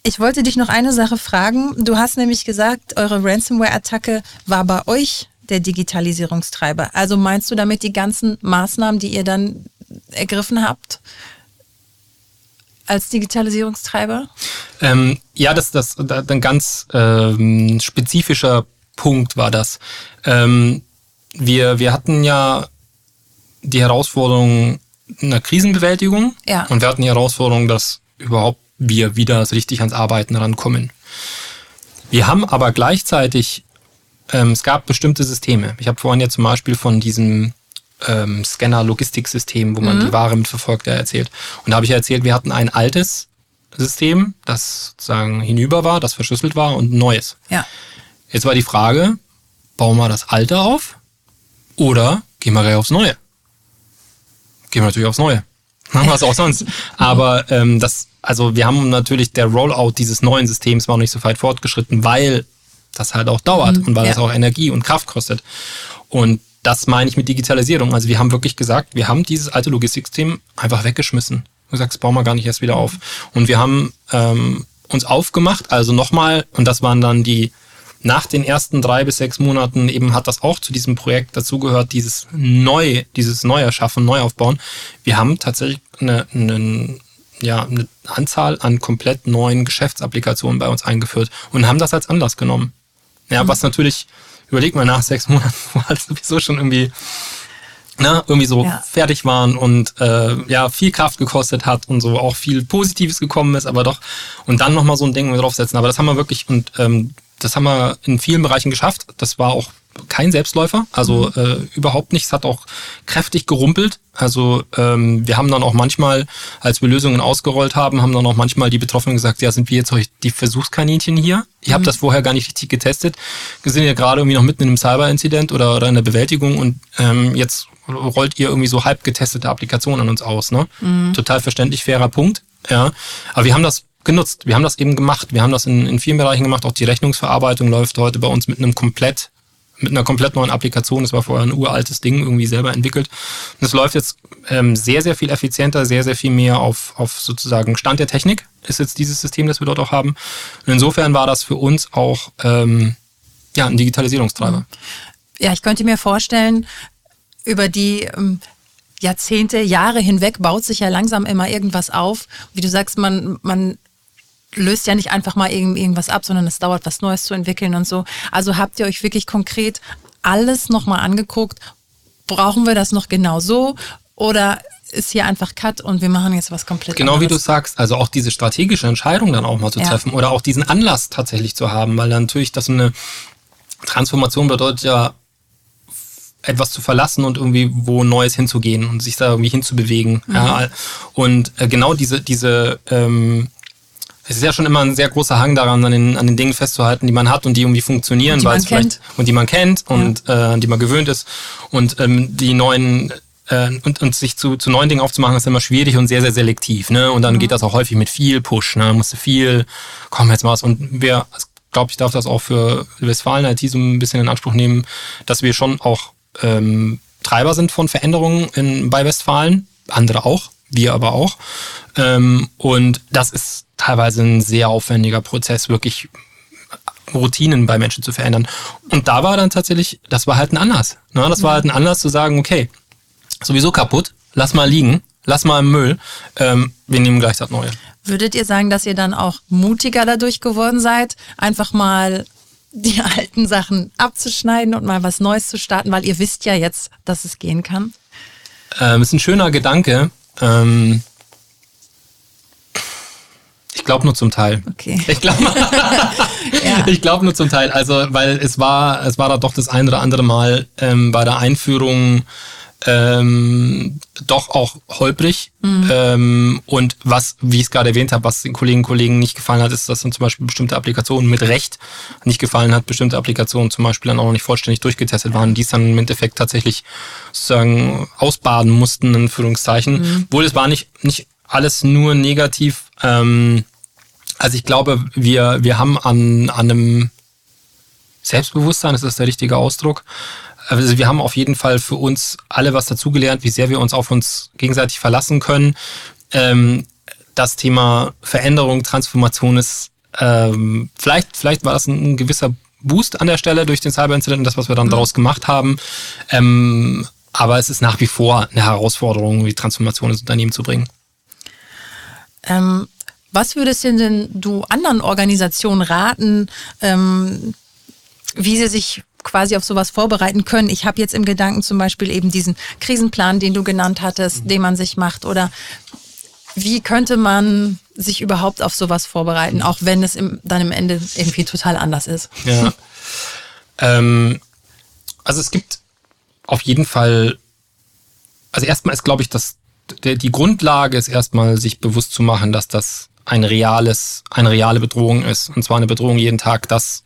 Ich wollte dich noch eine Sache fragen. Du hast nämlich gesagt, eure Ransomware-Attacke war bei euch der Digitalisierungstreiber. Also meinst du damit die ganzen Maßnahmen, die ihr dann ergriffen habt? als Digitalisierungstreiber? Ähm, ja, das, das, das ein ganz ähm, spezifischer Punkt war das. Ähm, wir, wir hatten ja die Herausforderung einer Krisenbewältigung ja. und wir hatten die Herausforderung, dass überhaupt wir wieder richtig ans Arbeiten rankommen. Wir haben aber gleichzeitig ähm, es gab bestimmte Systeme. Ich habe vorhin ja zum Beispiel von diesem ähm, Scanner-Logistiksystem, wo man mhm. die Ware mitverfolgt, ja erzählt. Und da habe ich ja erzählt, wir hatten ein altes System, das sozusagen hinüber war, das verschlüsselt war und ein neues. Ja. Jetzt war die Frage, bauen wir das alte auf oder gehen wir aufs Neue? Gehen wir natürlich aufs Neue. <laughs> Machen wir es auch sonst. Aber ähm, das, also wir haben natürlich der Rollout dieses neuen Systems war noch nicht so weit fortgeschritten, weil das halt auch dauert mhm, und weil ja. das auch Energie und Kraft kostet. Und das meine ich mit Digitalisierung. Also wir haben wirklich gesagt, wir haben dieses alte Logistiksystem einfach weggeschmissen. Du sagst, bauen wir gar nicht erst wieder auf. Und wir haben ähm, uns aufgemacht, also nochmal, und das waren dann die, nach den ersten drei bis sechs Monaten eben hat das auch zu diesem Projekt dazugehört, dieses neu, dieses Neuerschaffen, Neuaufbauen. Wir haben tatsächlich eine, eine, ja, eine Anzahl an komplett neuen Geschäftsapplikationen bei uns eingeführt und haben das als Anlass genommen. Ja, mhm. was natürlich, überleg mal nach sechs Monaten, <laughs> wo halt sowieso schon irgendwie, ne, irgendwie so ja. fertig waren und äh, ja, viel Kraft gekostet hat und so auch viel Positives gekommen ist, aber doch, und dann nochmal so ein Ding draufsetzen. Aber das haben wir wirklich, und ähm, das haben wir in vielen Bereichen geschafft. Das war auch kein Selbstläufer, also mhm. äh, überhaupt nicht. Es hat auch kräftig gerumpelt. Also ähm, wir haben dann auch manchmal, als wir Lösungen ausgerollt haben, haben dann auch manchmal die Betroffenen gesagt, ja, sind wir jetzt euch die Versuchskaninchen hier? Ihr mhm. habt das vorher gar nicht richtig getestet. Wir sind ja gerade irgendwie noch mitten in einem Cyber-Inzident oder, oder in der Bewältigung und ähm, jetzt rollt ihr irgendwie so halb getestete Applikationen an uns aus. Ne? Mhm. Total verständlich, fairer Punkt. Ja, aber wir haben das genutzt. Wir haben das eben gemacht. Wir haben das in, in vielen Bereichen gemacht. Auch die Rechnungsverarbeitung läuft heute bei uns mit einem komplett mit einer komplett neuen Applikation. Das war vorher ein uraltes Ding, irgendwie selber entwickelt. Und es läuft jetzt ähm, sehr, sehr viel effizienter, sehr, sehr viel mehr auf, auf sozusagen Stand der Technik, ist jetzt dieses System, das wir dort auch haben. Und insofern war das für uns auch ähm, ja, ein Digitalisierungstreiber. Ja, ich könnte mir vorstellen, über die ähm, Jahrzehnte, Jahre hinweg baut sich ja langsam immer irgendwas auf. Wie du sagst, man, man löst ja nicht einfach mal irgendwas ab, sondern es dauert, was Neues zu entwickeln und so. Also habt ihr euch wirklich konkret alles nochmal angeguckt? Brauchen wir das noch genau so? Oder ist hier einfach Cut und wir machen jetzt was komplett Genau anderes. wie du sagst, also auch diese strategische Entscheidung dann auch mal zu ja. treffen oder auch diesen Anlass tatsächlich zu haben, weil natürlich das eine Transformation bedeutet ja etwas zu verlassen und irgendwie wo Neues hinzugehen und sich da irgendwie hinzubewegen. Mhm. Ja, und äh, genau diese, diese, ähm, es ist ja schon immer ein sehr großer Hang daran, an den, an den Dingen festzuhalten, die man hat und die irgendwie funktionieren, weil es vielleicht und die man kennt und ja. äh, die man gewöhnt ist und ähm, die neuen äh, und, und sich zu, zu neuen Dingen aufzumachen, ist immer schwierig und sehr, sehr selektiv. Ne? Und dann mhm. geht das auch häufig mit viel Push. Ne? Musste viel, komm jetzt mal was. Und wir, glaube ich, darf das auch für Westfalen IT so ein bisschen in Anspruch nehmen, dass wir schon auch ähm, Treiber sind von Veränderungen in, bei Westfalen, andere auch, wir aber auch. Ähm, und das ist teilweise ein sehr aufwendiger Prozess, wirklich Routinen bei Menschen zu verändern. Und da war dann tatsächlich, das war halt ein Anlass. Ne? Das war halt ein Anlass zu sagen, okay, sowieso kaputt, lass mal liegen, lass mal im Müll, ähm, wir nehmen gleich das Neue. Würdet ihr sagen, dass ihr dann auch mutiger dadurch geworden seid, einfach mal die <laughs> alten Sachen abzuschneiden und mal was Neues zu starten, weil ihr wisst ja jetzt, dass es gehen kann? Ähm, ist ein schöner Gedanke. Ähm, ich glaube nur zum Teil. Okay. Ich glaube <laughs> ja. Ich glaub nur zum Teil. Also, weil es war, es war da doch das ein oder andere Mal ähm, bei der Einführung ähm, doch auch holprig. Mhm. Ähm, und was, wie ich es gerade erwähnt habe, was den Kolleginnen und Kollegen nicht gefallen hat, ist, dass dann zum Beispiel bestimmte Applikationen mit Recht nicht gefallen hat, bestimmte Applikationen zum Beispiel dann auch noch nicht vollständig durchgetestet waren, die es dann im Endeffekt tatsächlich sozusagen ausbaden mussten, in Führungszeichen. Mhm. Wohl, es war nicht, nicht alles nur negativ. Ähm, also ich glaube, wir, wir haben an, an einem Selbstbewusstsein, ist das der richtige Ausdruck, also wir haben auf jeden Fall für uns alle was dazugelernt, wie sehr wir uns auf uns gegenseitig verlassen können. Ähm, das Thema Veränderung, Transformation ist ähm, vielleicht, vielleicht war das ein, ein, gewisser Boost an der Stelle durch den Cyber-Incident und das, was wir dann mhm. daraus gemacht haben. Ähm, aber es ist nach wie vor eine Herausforderung, die Transformation ins Unternehmen zu bringen. Ähm, was würdest denn du anderen Organisationen raten, ähm, wie sie sich quasi auf sowas vorbereiten können. Ich habe jetzt im Gedanken zum Beispiel eben diesen Krisenplan, den du genannt hattest, mhm. den man sich macht. Oder wie könnte man sich überhaupt auf sowas vorbereiten, auch wenn es im, dann im Ende irgendwie total anders ist? Ja. ähm, also es gibt auf jeden Fall, also erstmal ist, glaube ich, dass der, die Grundlage ist erstmal, sich bewusst zu machen, dass das ein reales, eine reale Bedrohung ist. Und zwar eine Bedrohung jeden Tag, dass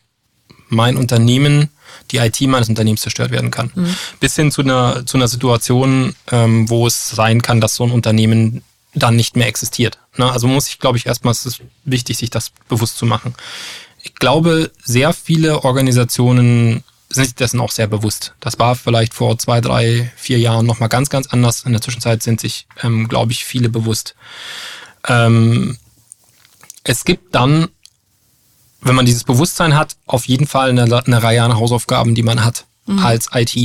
mein Unternehmen die IT meines Unternehmens zerstört werden kann. Mhm. Bis hin zu einer, zu einer Situation, ähm, wo es sein kann, dass so ein Unternehmen dann nicht mehr existiert. Ne? Also muss ich, glaube ich, erstmal, es ist wichtig, sich das bewusst zu machen. Ich glaube, sehr viele Organisationen sind sich dessen auch sehr bewusst. Das war vielleicht vor zwei, drei, vier Jahren nochmal ganz, ganz anders. In der Zwischenzeit sind sich, ähm, glaube ich, viele bewusst. Ähm, es gibt dann wenn man dieses Bewusstsein hat, auf jeden Fall eine, eine Reihe an Hausaufgaben, die man hat mhm. als IT,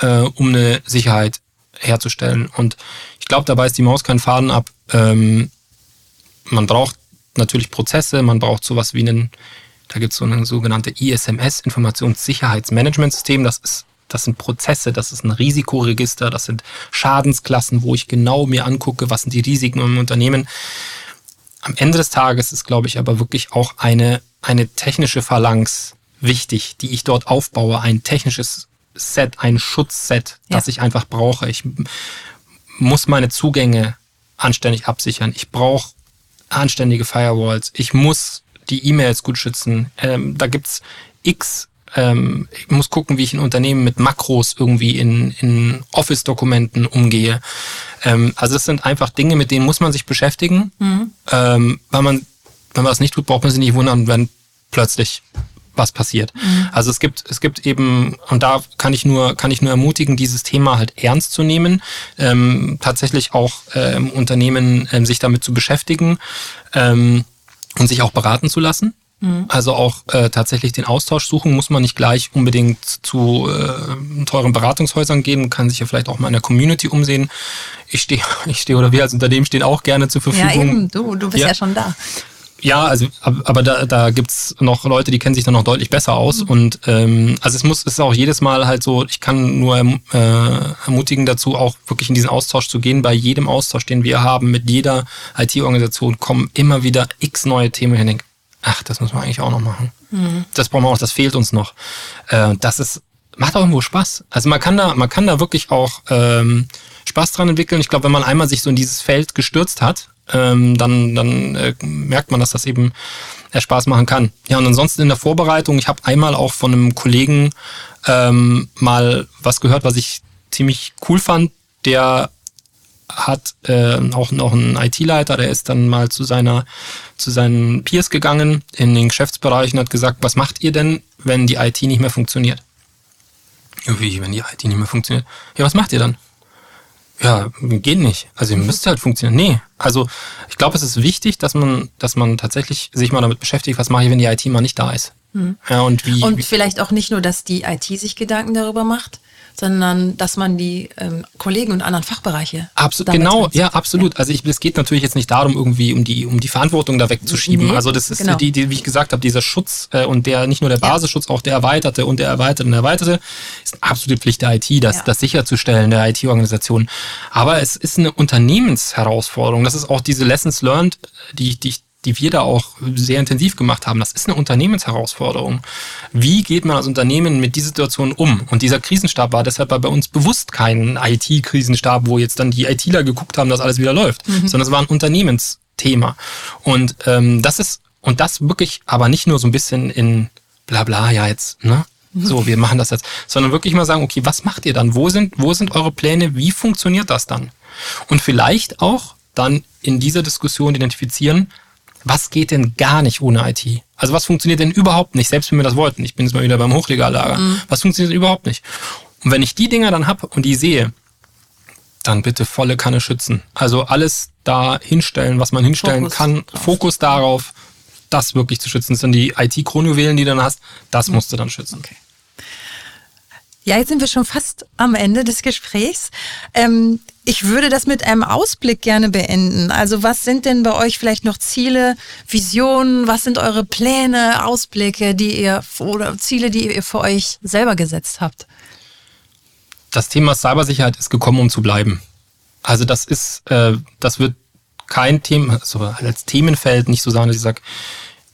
äh, um eine Sicherheit herzustellen. Und ich glaube, dabei ist die Maus kein Faden ab. Ähm, man braucht natürlich Prozesse, man braucht sowas wie einen, da gibt es so ein sogenannte ISMS, Informationssicherheitsmanagementsystem. Das ist das sind Prozesse, das ist ein Risikoregister, das sind Schadensklassen, wo ich genau mir angucke, was sind die Risiken im Unternehmen. Am Ende des Tages ist, glaube ich, aber wirklich auch eine eine technische Phalanx wichtig, die ich dort aufbaue, ein technisches Set, ein Schutzset, ja. das ich einfach brauche. Ich muss meine Zugänge anständig absichern. Ich brauche anständige Firewalls. Ich muss die E-Mails gut schützen. Ähm, da gibt's x ähm, ich muss gucken, wie ich in Unternehmen mit Makros irgendwie in, in Office-Dokumenten umgehe. Ähm, also es sind einfach Dinge, mit denen muss man sich beschäftigen. Mhm. Ähm, weil man, wenn man das nicht tut, braucht man sich nicht wundern, wenn plötzlich was passiert. Mhm. Also es gibt, es gibt eben, und da kann ich nur, kann ich nur ermutigen, dieses Thema halt ernst zu nehmen, ähm, tatsächlich auch ähm, Unternehmen ähm, sich damit zu beschäftigen ähm, und sich auch beraten zu lassen. Mhm. Also auch äh, tatsächlich den Austausch suchen, muss man nicht gleich unbedingt zu äh, teuren Beratungshäusern gehen, kann sich ja vielleicht auch mal in der Community umsehen. Ich stehe, <laughs> ich stehe oder wir als Unternehmen stehen auch gerne zur Verfügung. Ja, eben, du, du bist ja, ja schon da. Ja, also aber da, da gibt's noch Leute, die kennen sich dann noch deutlich besser aus. Mhm. Und ähm, also es muss, es ist auch jedes Mal halt so, ich kann nur erm, äh, ermutigen dazu, auch wirklich in diesen Austausch zu gehen. Bei jedem Austausch, den wir haben, mit jeder IT-Organisation kommen immer wieder x neue Themen. Denke, ach, das muss man eigentlich auch noch machen. Mhm. Das brauchen wir auch, das fehlt uns noch. Äh, das ist, macht auch irgendwo Spaß. Also man kann da, man kann da wirklich auch ähm, Spaß dran entwickeln. Ich glaube, wenn man einmal sich so in dieses Feld gestürzt hat, ähm, dann, dann äh, merkt man, dass das eben äh, Spaß machen kann. Ja, und ansonsten in der Vorbereitung, ich habe einmal auch von einem Kollegen ähm, mal was gehört, was ich ziemlich cool fand. Der hat äh, auch noch einen IT-Leiter, der ist dann mal zu seiner zu seinen Peers gegangen in den Geschäftsbereich und hat gesagt, was macht ihr denn, wenn die IT nicht mehr funktioniert? Wie, wenn die IT nicht mehr funktioniert? Ja, was macht ihr dann? Ja, geht nicht. Also ihr mhm. müsst halt funktionieren. Nee. Also ich glaube, es ist wichtig, dass man, dass man tatsächlich sich mal damit beschäftigt, was mache ich, wenn die IT mal nicht da ist. Mhm. Ja, und wie. Und vielleicht auch nicht nur, dass die IT sich Gedanken darüber macht, sondern dass man die ähm, Kollegen und anderen Fachbereiche. Absolut, genau, ja, absolut. Ja. Also ich, es geht natürlich jetzt nicht darum, irgendwie um die, um die Verantwortung da wegzuschieben. Nee, also das ist genau. die, die, wie ich gesagt habe, dieser Schutz äh, und der nicht nur der Basisschutz, auch der erweiterte und der erweiterte und erweiterte, ist eine absolute Pflicht der IT, das, das sicherzustellen, der IT-Organisation. Aber es ist eine Unternehmensherausforderung. Das ist auch diese Lessons learned, die, die ich die wir da auch sehr intensiv gemacht haben. Das ist eine Unternehmensherausforderung. Wie geht man als Unternehmen mit dieser Situation um? Und dieser Krisenstab war deshalb bei uns bewusst kein IT-Krisenstab, wo jetzt dann die ITler geguckt haben, dass alles wieder läuft, mhm. sondern es war ein Unternehmensthema. Und ähm, das ist, und das wirklich aber nicht nur so ein bisschen in bla bla, ja jetzt, ne? Mhm. So, wir machen das jetzt, sondern wirklich mal sagen, okay, was macht ihr dann? Wo sind, wo sind eure Pläne? Wie funktioniert das dann? Und vielleicht auch dann in dieser Diskussion identifizieren, was geht denn gar nicht ohne IT? Also was funktioniert denn überhaupt nicht, selbst wenn wir das wollten? Ich bin jetzt mal wieder beim Hochregallager. Mhm. Was funktioniert denn überhaupt nicht? Und wenn ich die Dinger dann hab und die sehe, dann bitte volle Kanne schützen. Also alles da hinstellen, was man hinstellen Fokus kann. Drauf. Fokus darauf, das wirklich zu schützen. Das sind die IT-Kronjuwelen, die du dann hast. Das mhm. musst du dann schützen. Okay. Ja, jetzt sind wir schon fast am Ende des Gesprächs. Ähm, ich würde das mit einem Ausblick gerne beenden. Also was sind denn bei euch vielleicht noch Ziele, Visionen? Was sind eure Pläne, Ausblicke, die ihr oder Ziele, die ihr für euch selber gesetzt habt? Das Thema Cybersicherheit ist gekommen, um zu bleiben. Also das ist, äh, das wird kein Thema, also als Themenfeld nicht so sagen, dass ich sage,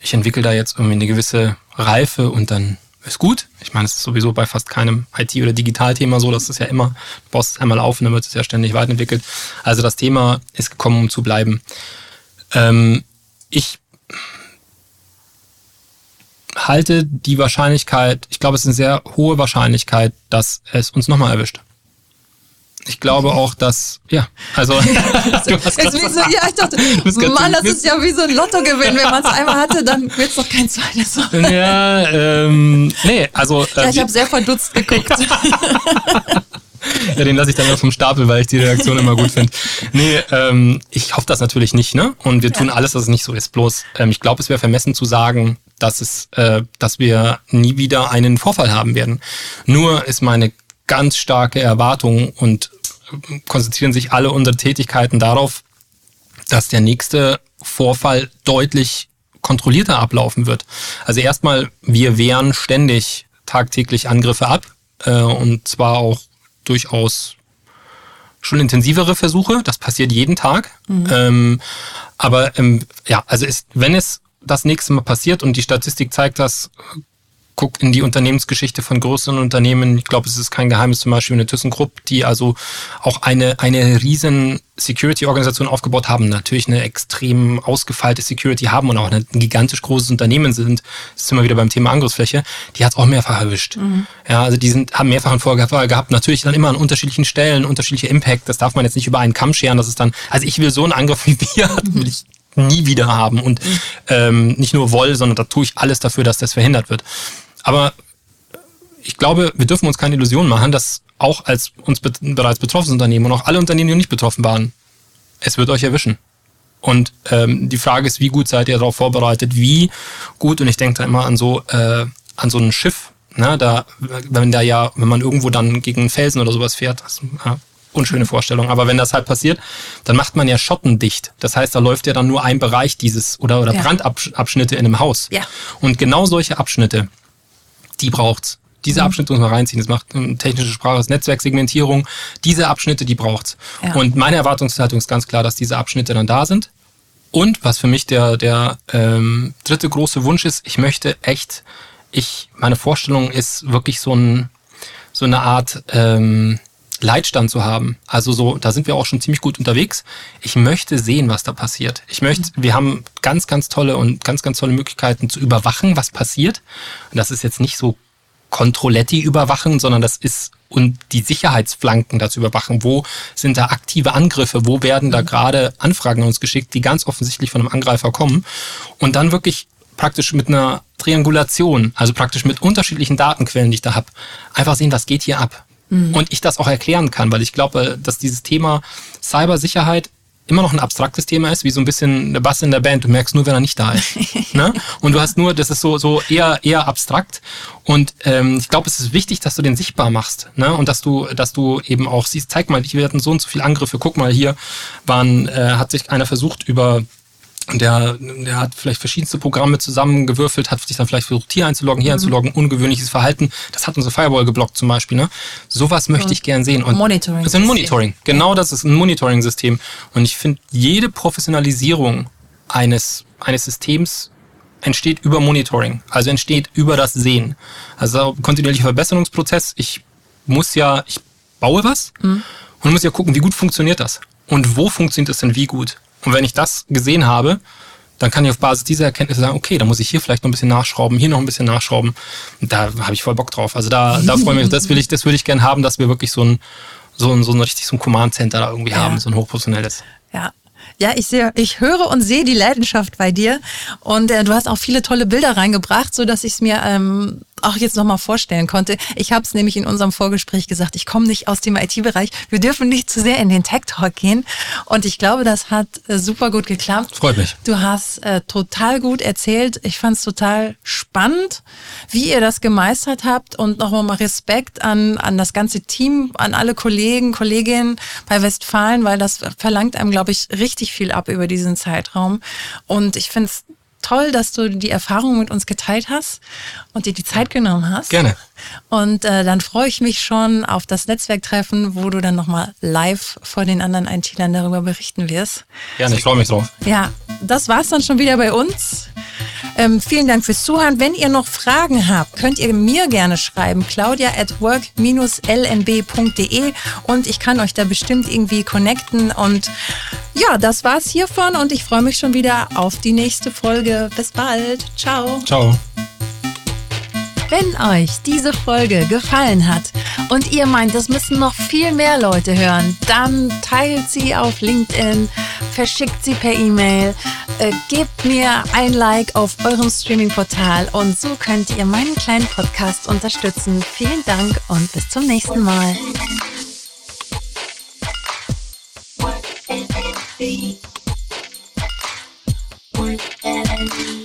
ich entwickle da jetzt irgendwie eine gewisse Reife und dann ist gut. Ich meine, es ist sowieso bei fast keinem IT- oder Digitalthema so, das ist ja immer, du baust es einmal auf und dann wird es ja ständig weiterentwickelt. Also das Thema ist gekommen, um zu bleiben. Ähm, ich halte die Wahrscheinlichkeit, ich glaube, es ist eine sehr hohe Wahrscheinlichkeit, dass es uns nochmal erwischt. Ich glaube auch, dass, ja, also. <laughs> du hast ist wie so, ja, ich dachte, Mann, das ist ja wie so ein Lottogewinn. Wenn man es einmal hatte, dann wird es doch kein zweites. Ja, ähm, nee, also. Ja, ich habe sehr verdutzt geguckt. <laughs> ja, den lasse ich dann immer vom Stapel, weil ich die Reaktion immer gut finde. Nee, ähm, ich hoffe das natürlich nicht, ne? Und wir tun ja. alles, dass es nicht so ist. Bloß, ähm, ich glaube, es wäre vermessen zu sagen, dass es, äh, dass wir nie wieder einen Vorfall haben werden. Nur ist meine ganz starke Erwartung und konzentrieren sich alle unsere Tätigkeiten darauf, dass der nächste Vorfall deutlich kontrollierter ablaufen wird. Also erstmal, wir wehren ständig tagtäglich Angriffe ab äh, und zwar auch durchaus schon intensivere Versuche. Das passiert jeden Tag. Mhm. Ähm, aber ähm, ja, also ist, wenn es das nächste Mal passiert und die Statistik zeigt das, guck in die Unternehmensgeschichte von größeren Unternehmen. Ich glaube, es ist kein Geheimnis, zum Beispiel eine ThyssenKrupp, die also auch eine, eine riesen Security-Organisation aufgebaut haben, natürlich eine extrem ausgefeilte Security haben und auch ein gigantisch großes Unternehmen sind. Das ist immer wieder beim Thema Angriffsfläche. Die hat es auch mehrfach erwischt. Mhm. Ja, also die sind, haben mehrfach einen Vorfall gehabt. Natürlich dann immer an unterschiedlichen Stellen, unterschiedliche Impact. Das darf man jetzt nicht über einen Kamm scheren. Das ist dann, also ich will so einen Angriff wie wir <laughs> hatten, will ich nie wieder haben und mhm. ähm, nicht nur woll, sondern da tue ich alles dafür, dass das verhindert wird. Aber ich glaube, wir dürfen uns keine Illusion machen, dass auch als uns be bereits betroffenes Unternehmen und auch alle Unternehmen, die nicht betroffen waren, es wird euch erwischen. Und ähm, die Frage ist, wie gut seid ihr darauf vorbereitet? Wie gut? Und ich denke da immer an so äh, an so ein Schiff. Ne? Da, wenn da ja, wenn man irgendwo dann gegen einen Felsen oder sowas fährt, das, ja, unschöne Vorstellung. Aber wenn das halt passiert, dann macht man ja schottendicht. Das heißt, da läuft ja dann nur ein Bereich dieses oder, oder ja. Brandabschnitte in einem Haus. Ja. Und genau solche Abschnitte, die braucht's. Diese mhm. Abschnitte muss man reinziehen. Das macht technische Sprache, das Netzwerksegmentierung. Diese Abschnitte, die braucht's. Ja. Und meine Erwartungshaltung ist ganz klar, dass diese Abschnitte dann da sind. Und was für mich der, der ähm, dritte große Wunsch ist, ich möchte echt, ich, meine Vorstellung ist wirklich so ein, so eine Art ähm, Leitstand zu haben. Also so, da sind wir auch schon ziemlich gut unterwegs. Ich möchte sehen, was da passiert. Ich möchte, wir haben ganz, ganz tolle und ganz, ganz tolle Möglichkeiten zu überwachen, was passiert. Und das ist jetzt nicht so Controletti überwachen, sondern das ist und die Sicherheitsflanken dazu überwachen. Wo sind da aktive Angriffe? Wo werden da gerade Anfragen an uns geschickt, die ganz offensichtlich von einem Angreifer kommen? Und dann wirklich praktisch mit einer Triangulation, also praktisch mit unterschiedlichen Datenquellen, die ich da habe, einfach sehen, was geht hier ab mhm. und ich das auch erklären kann, weil ich glaube, dass dieses Thema Cybersicherheit immer noch ein abstraktes Thema ist, wie so ein bisschen der Bass in der Band. Du merkst nur, wenn er nicht da ist. <laughs> ne? Und du hast nur, das ist so, so eher, eher abstrakt. Und ähm, ich glaube, es ist wichtig, dass du den sichtbar machst. Ne? Und dass du, dass du eben auch siehst, zeig mal, wir hatten so und so viele Angriffe. Guck mal, hier waren, äh, hat sich einer versucht, über der, der hat vielleicht verschiedenste Programme zusammengewürfelt, hat sich dann vielleicht versucht, hier einzuloggen, hier mhm. einzuloggen, ungewöhnliches Verhalten. Das hat unsere Firewall geblockt zum Beispiel. Ne? Sowas möchte ich gern sehen. Und Monitoring. Das ist ein Monitoring. Genau das ist ein Monitoring-System. Und ich finde, jede Professionalisierung eines, eines Systems entsteht über Monitoring, also entsteht über das Sehen. Also kontinuierlicher Verbesserungsprozess. Ich muss ja, ich baue was mhm. und muss ja gucken, wie gut funktioniert das und wo funktioniert es denn wie gut. Und wenn ich das gesehen habe, dann kann ich auf Basis dieser Erkenntnisse sagen, okay, da muss ich hier vielleicht noch ein bisschen nachschrauben, hier noch ein bisschen nachschrauben. Und da habe ich voll Bock drauf. Also da, da freue ich mich, das will ich, das würde ich gerne haben, dass wir wirklich so ein, so ein, so ein richtig so ein Command Center da irgendwie ja. haben, so ein hochprofessionelles. Ja, ja, ich sehe, ich höre und sehe die Leidenschaft bei dir und äh, du hast auch viele tolle Bilder reingebracht, so dass ich es mir ähm, auch jetzt nochmal vorstellen konnte. Ich habe es nämlich in unserem Vorgespräch gesagt, ich komme nicht aus dem IT-Bereich. Wir dürfen nicht zu sehr in den Tech-Talk gehen. Und ich glaube, das hat äh, super gut geklappt. Freut mich. Du hast äh, total gut erzählt. Ich fand es total spannend, wie ihr das gemeistert habt. Und nochmal mal Respekt an, an das ganze Team, an alle Kollegen, Kolleginnen bei Westfalen, weil das verlangt einem, glaube ich, richtig viel ab über diesen Zeitraum. Und ich finde es toll, dass du die Erfahrung mit uns geteilt hast und dir die Zeit genommen hast. Gerne. Und äh, dann freue ich mich schon auf das Netzwerktreffen, wo du dann nochmal live vor den anderen IT-Lern darüber berichten wirst. Gerne, ich freue mich drauf. Ja, das war's dann schon wieder bei uns. Ähm, vielen Dank fürs Zuhören. Wenn ihr noch Fragen habt, könnt ihr mir gerne schreiben. Claudia at work-lnb.de und ich kann euch da bestimmt irgendwie connecten. Und ja, das war's hiervon und ich freue mich schon wieder auf die nächste Folge. Bis bald. Ciao. Ciao. Wenn euch diese Folge gefallen hat und ihr meint, das müssen noch viel mehr Leute hören, dann teilt sie auf LinkedIn, verschickt sie per E-Mail, äh, gebt mir ein Like auf eurem Streaming-Portal und so könnt ihr meinen kleinen Podcast unterstützen. Vielen Dank und bis zum nächsten Mal. Work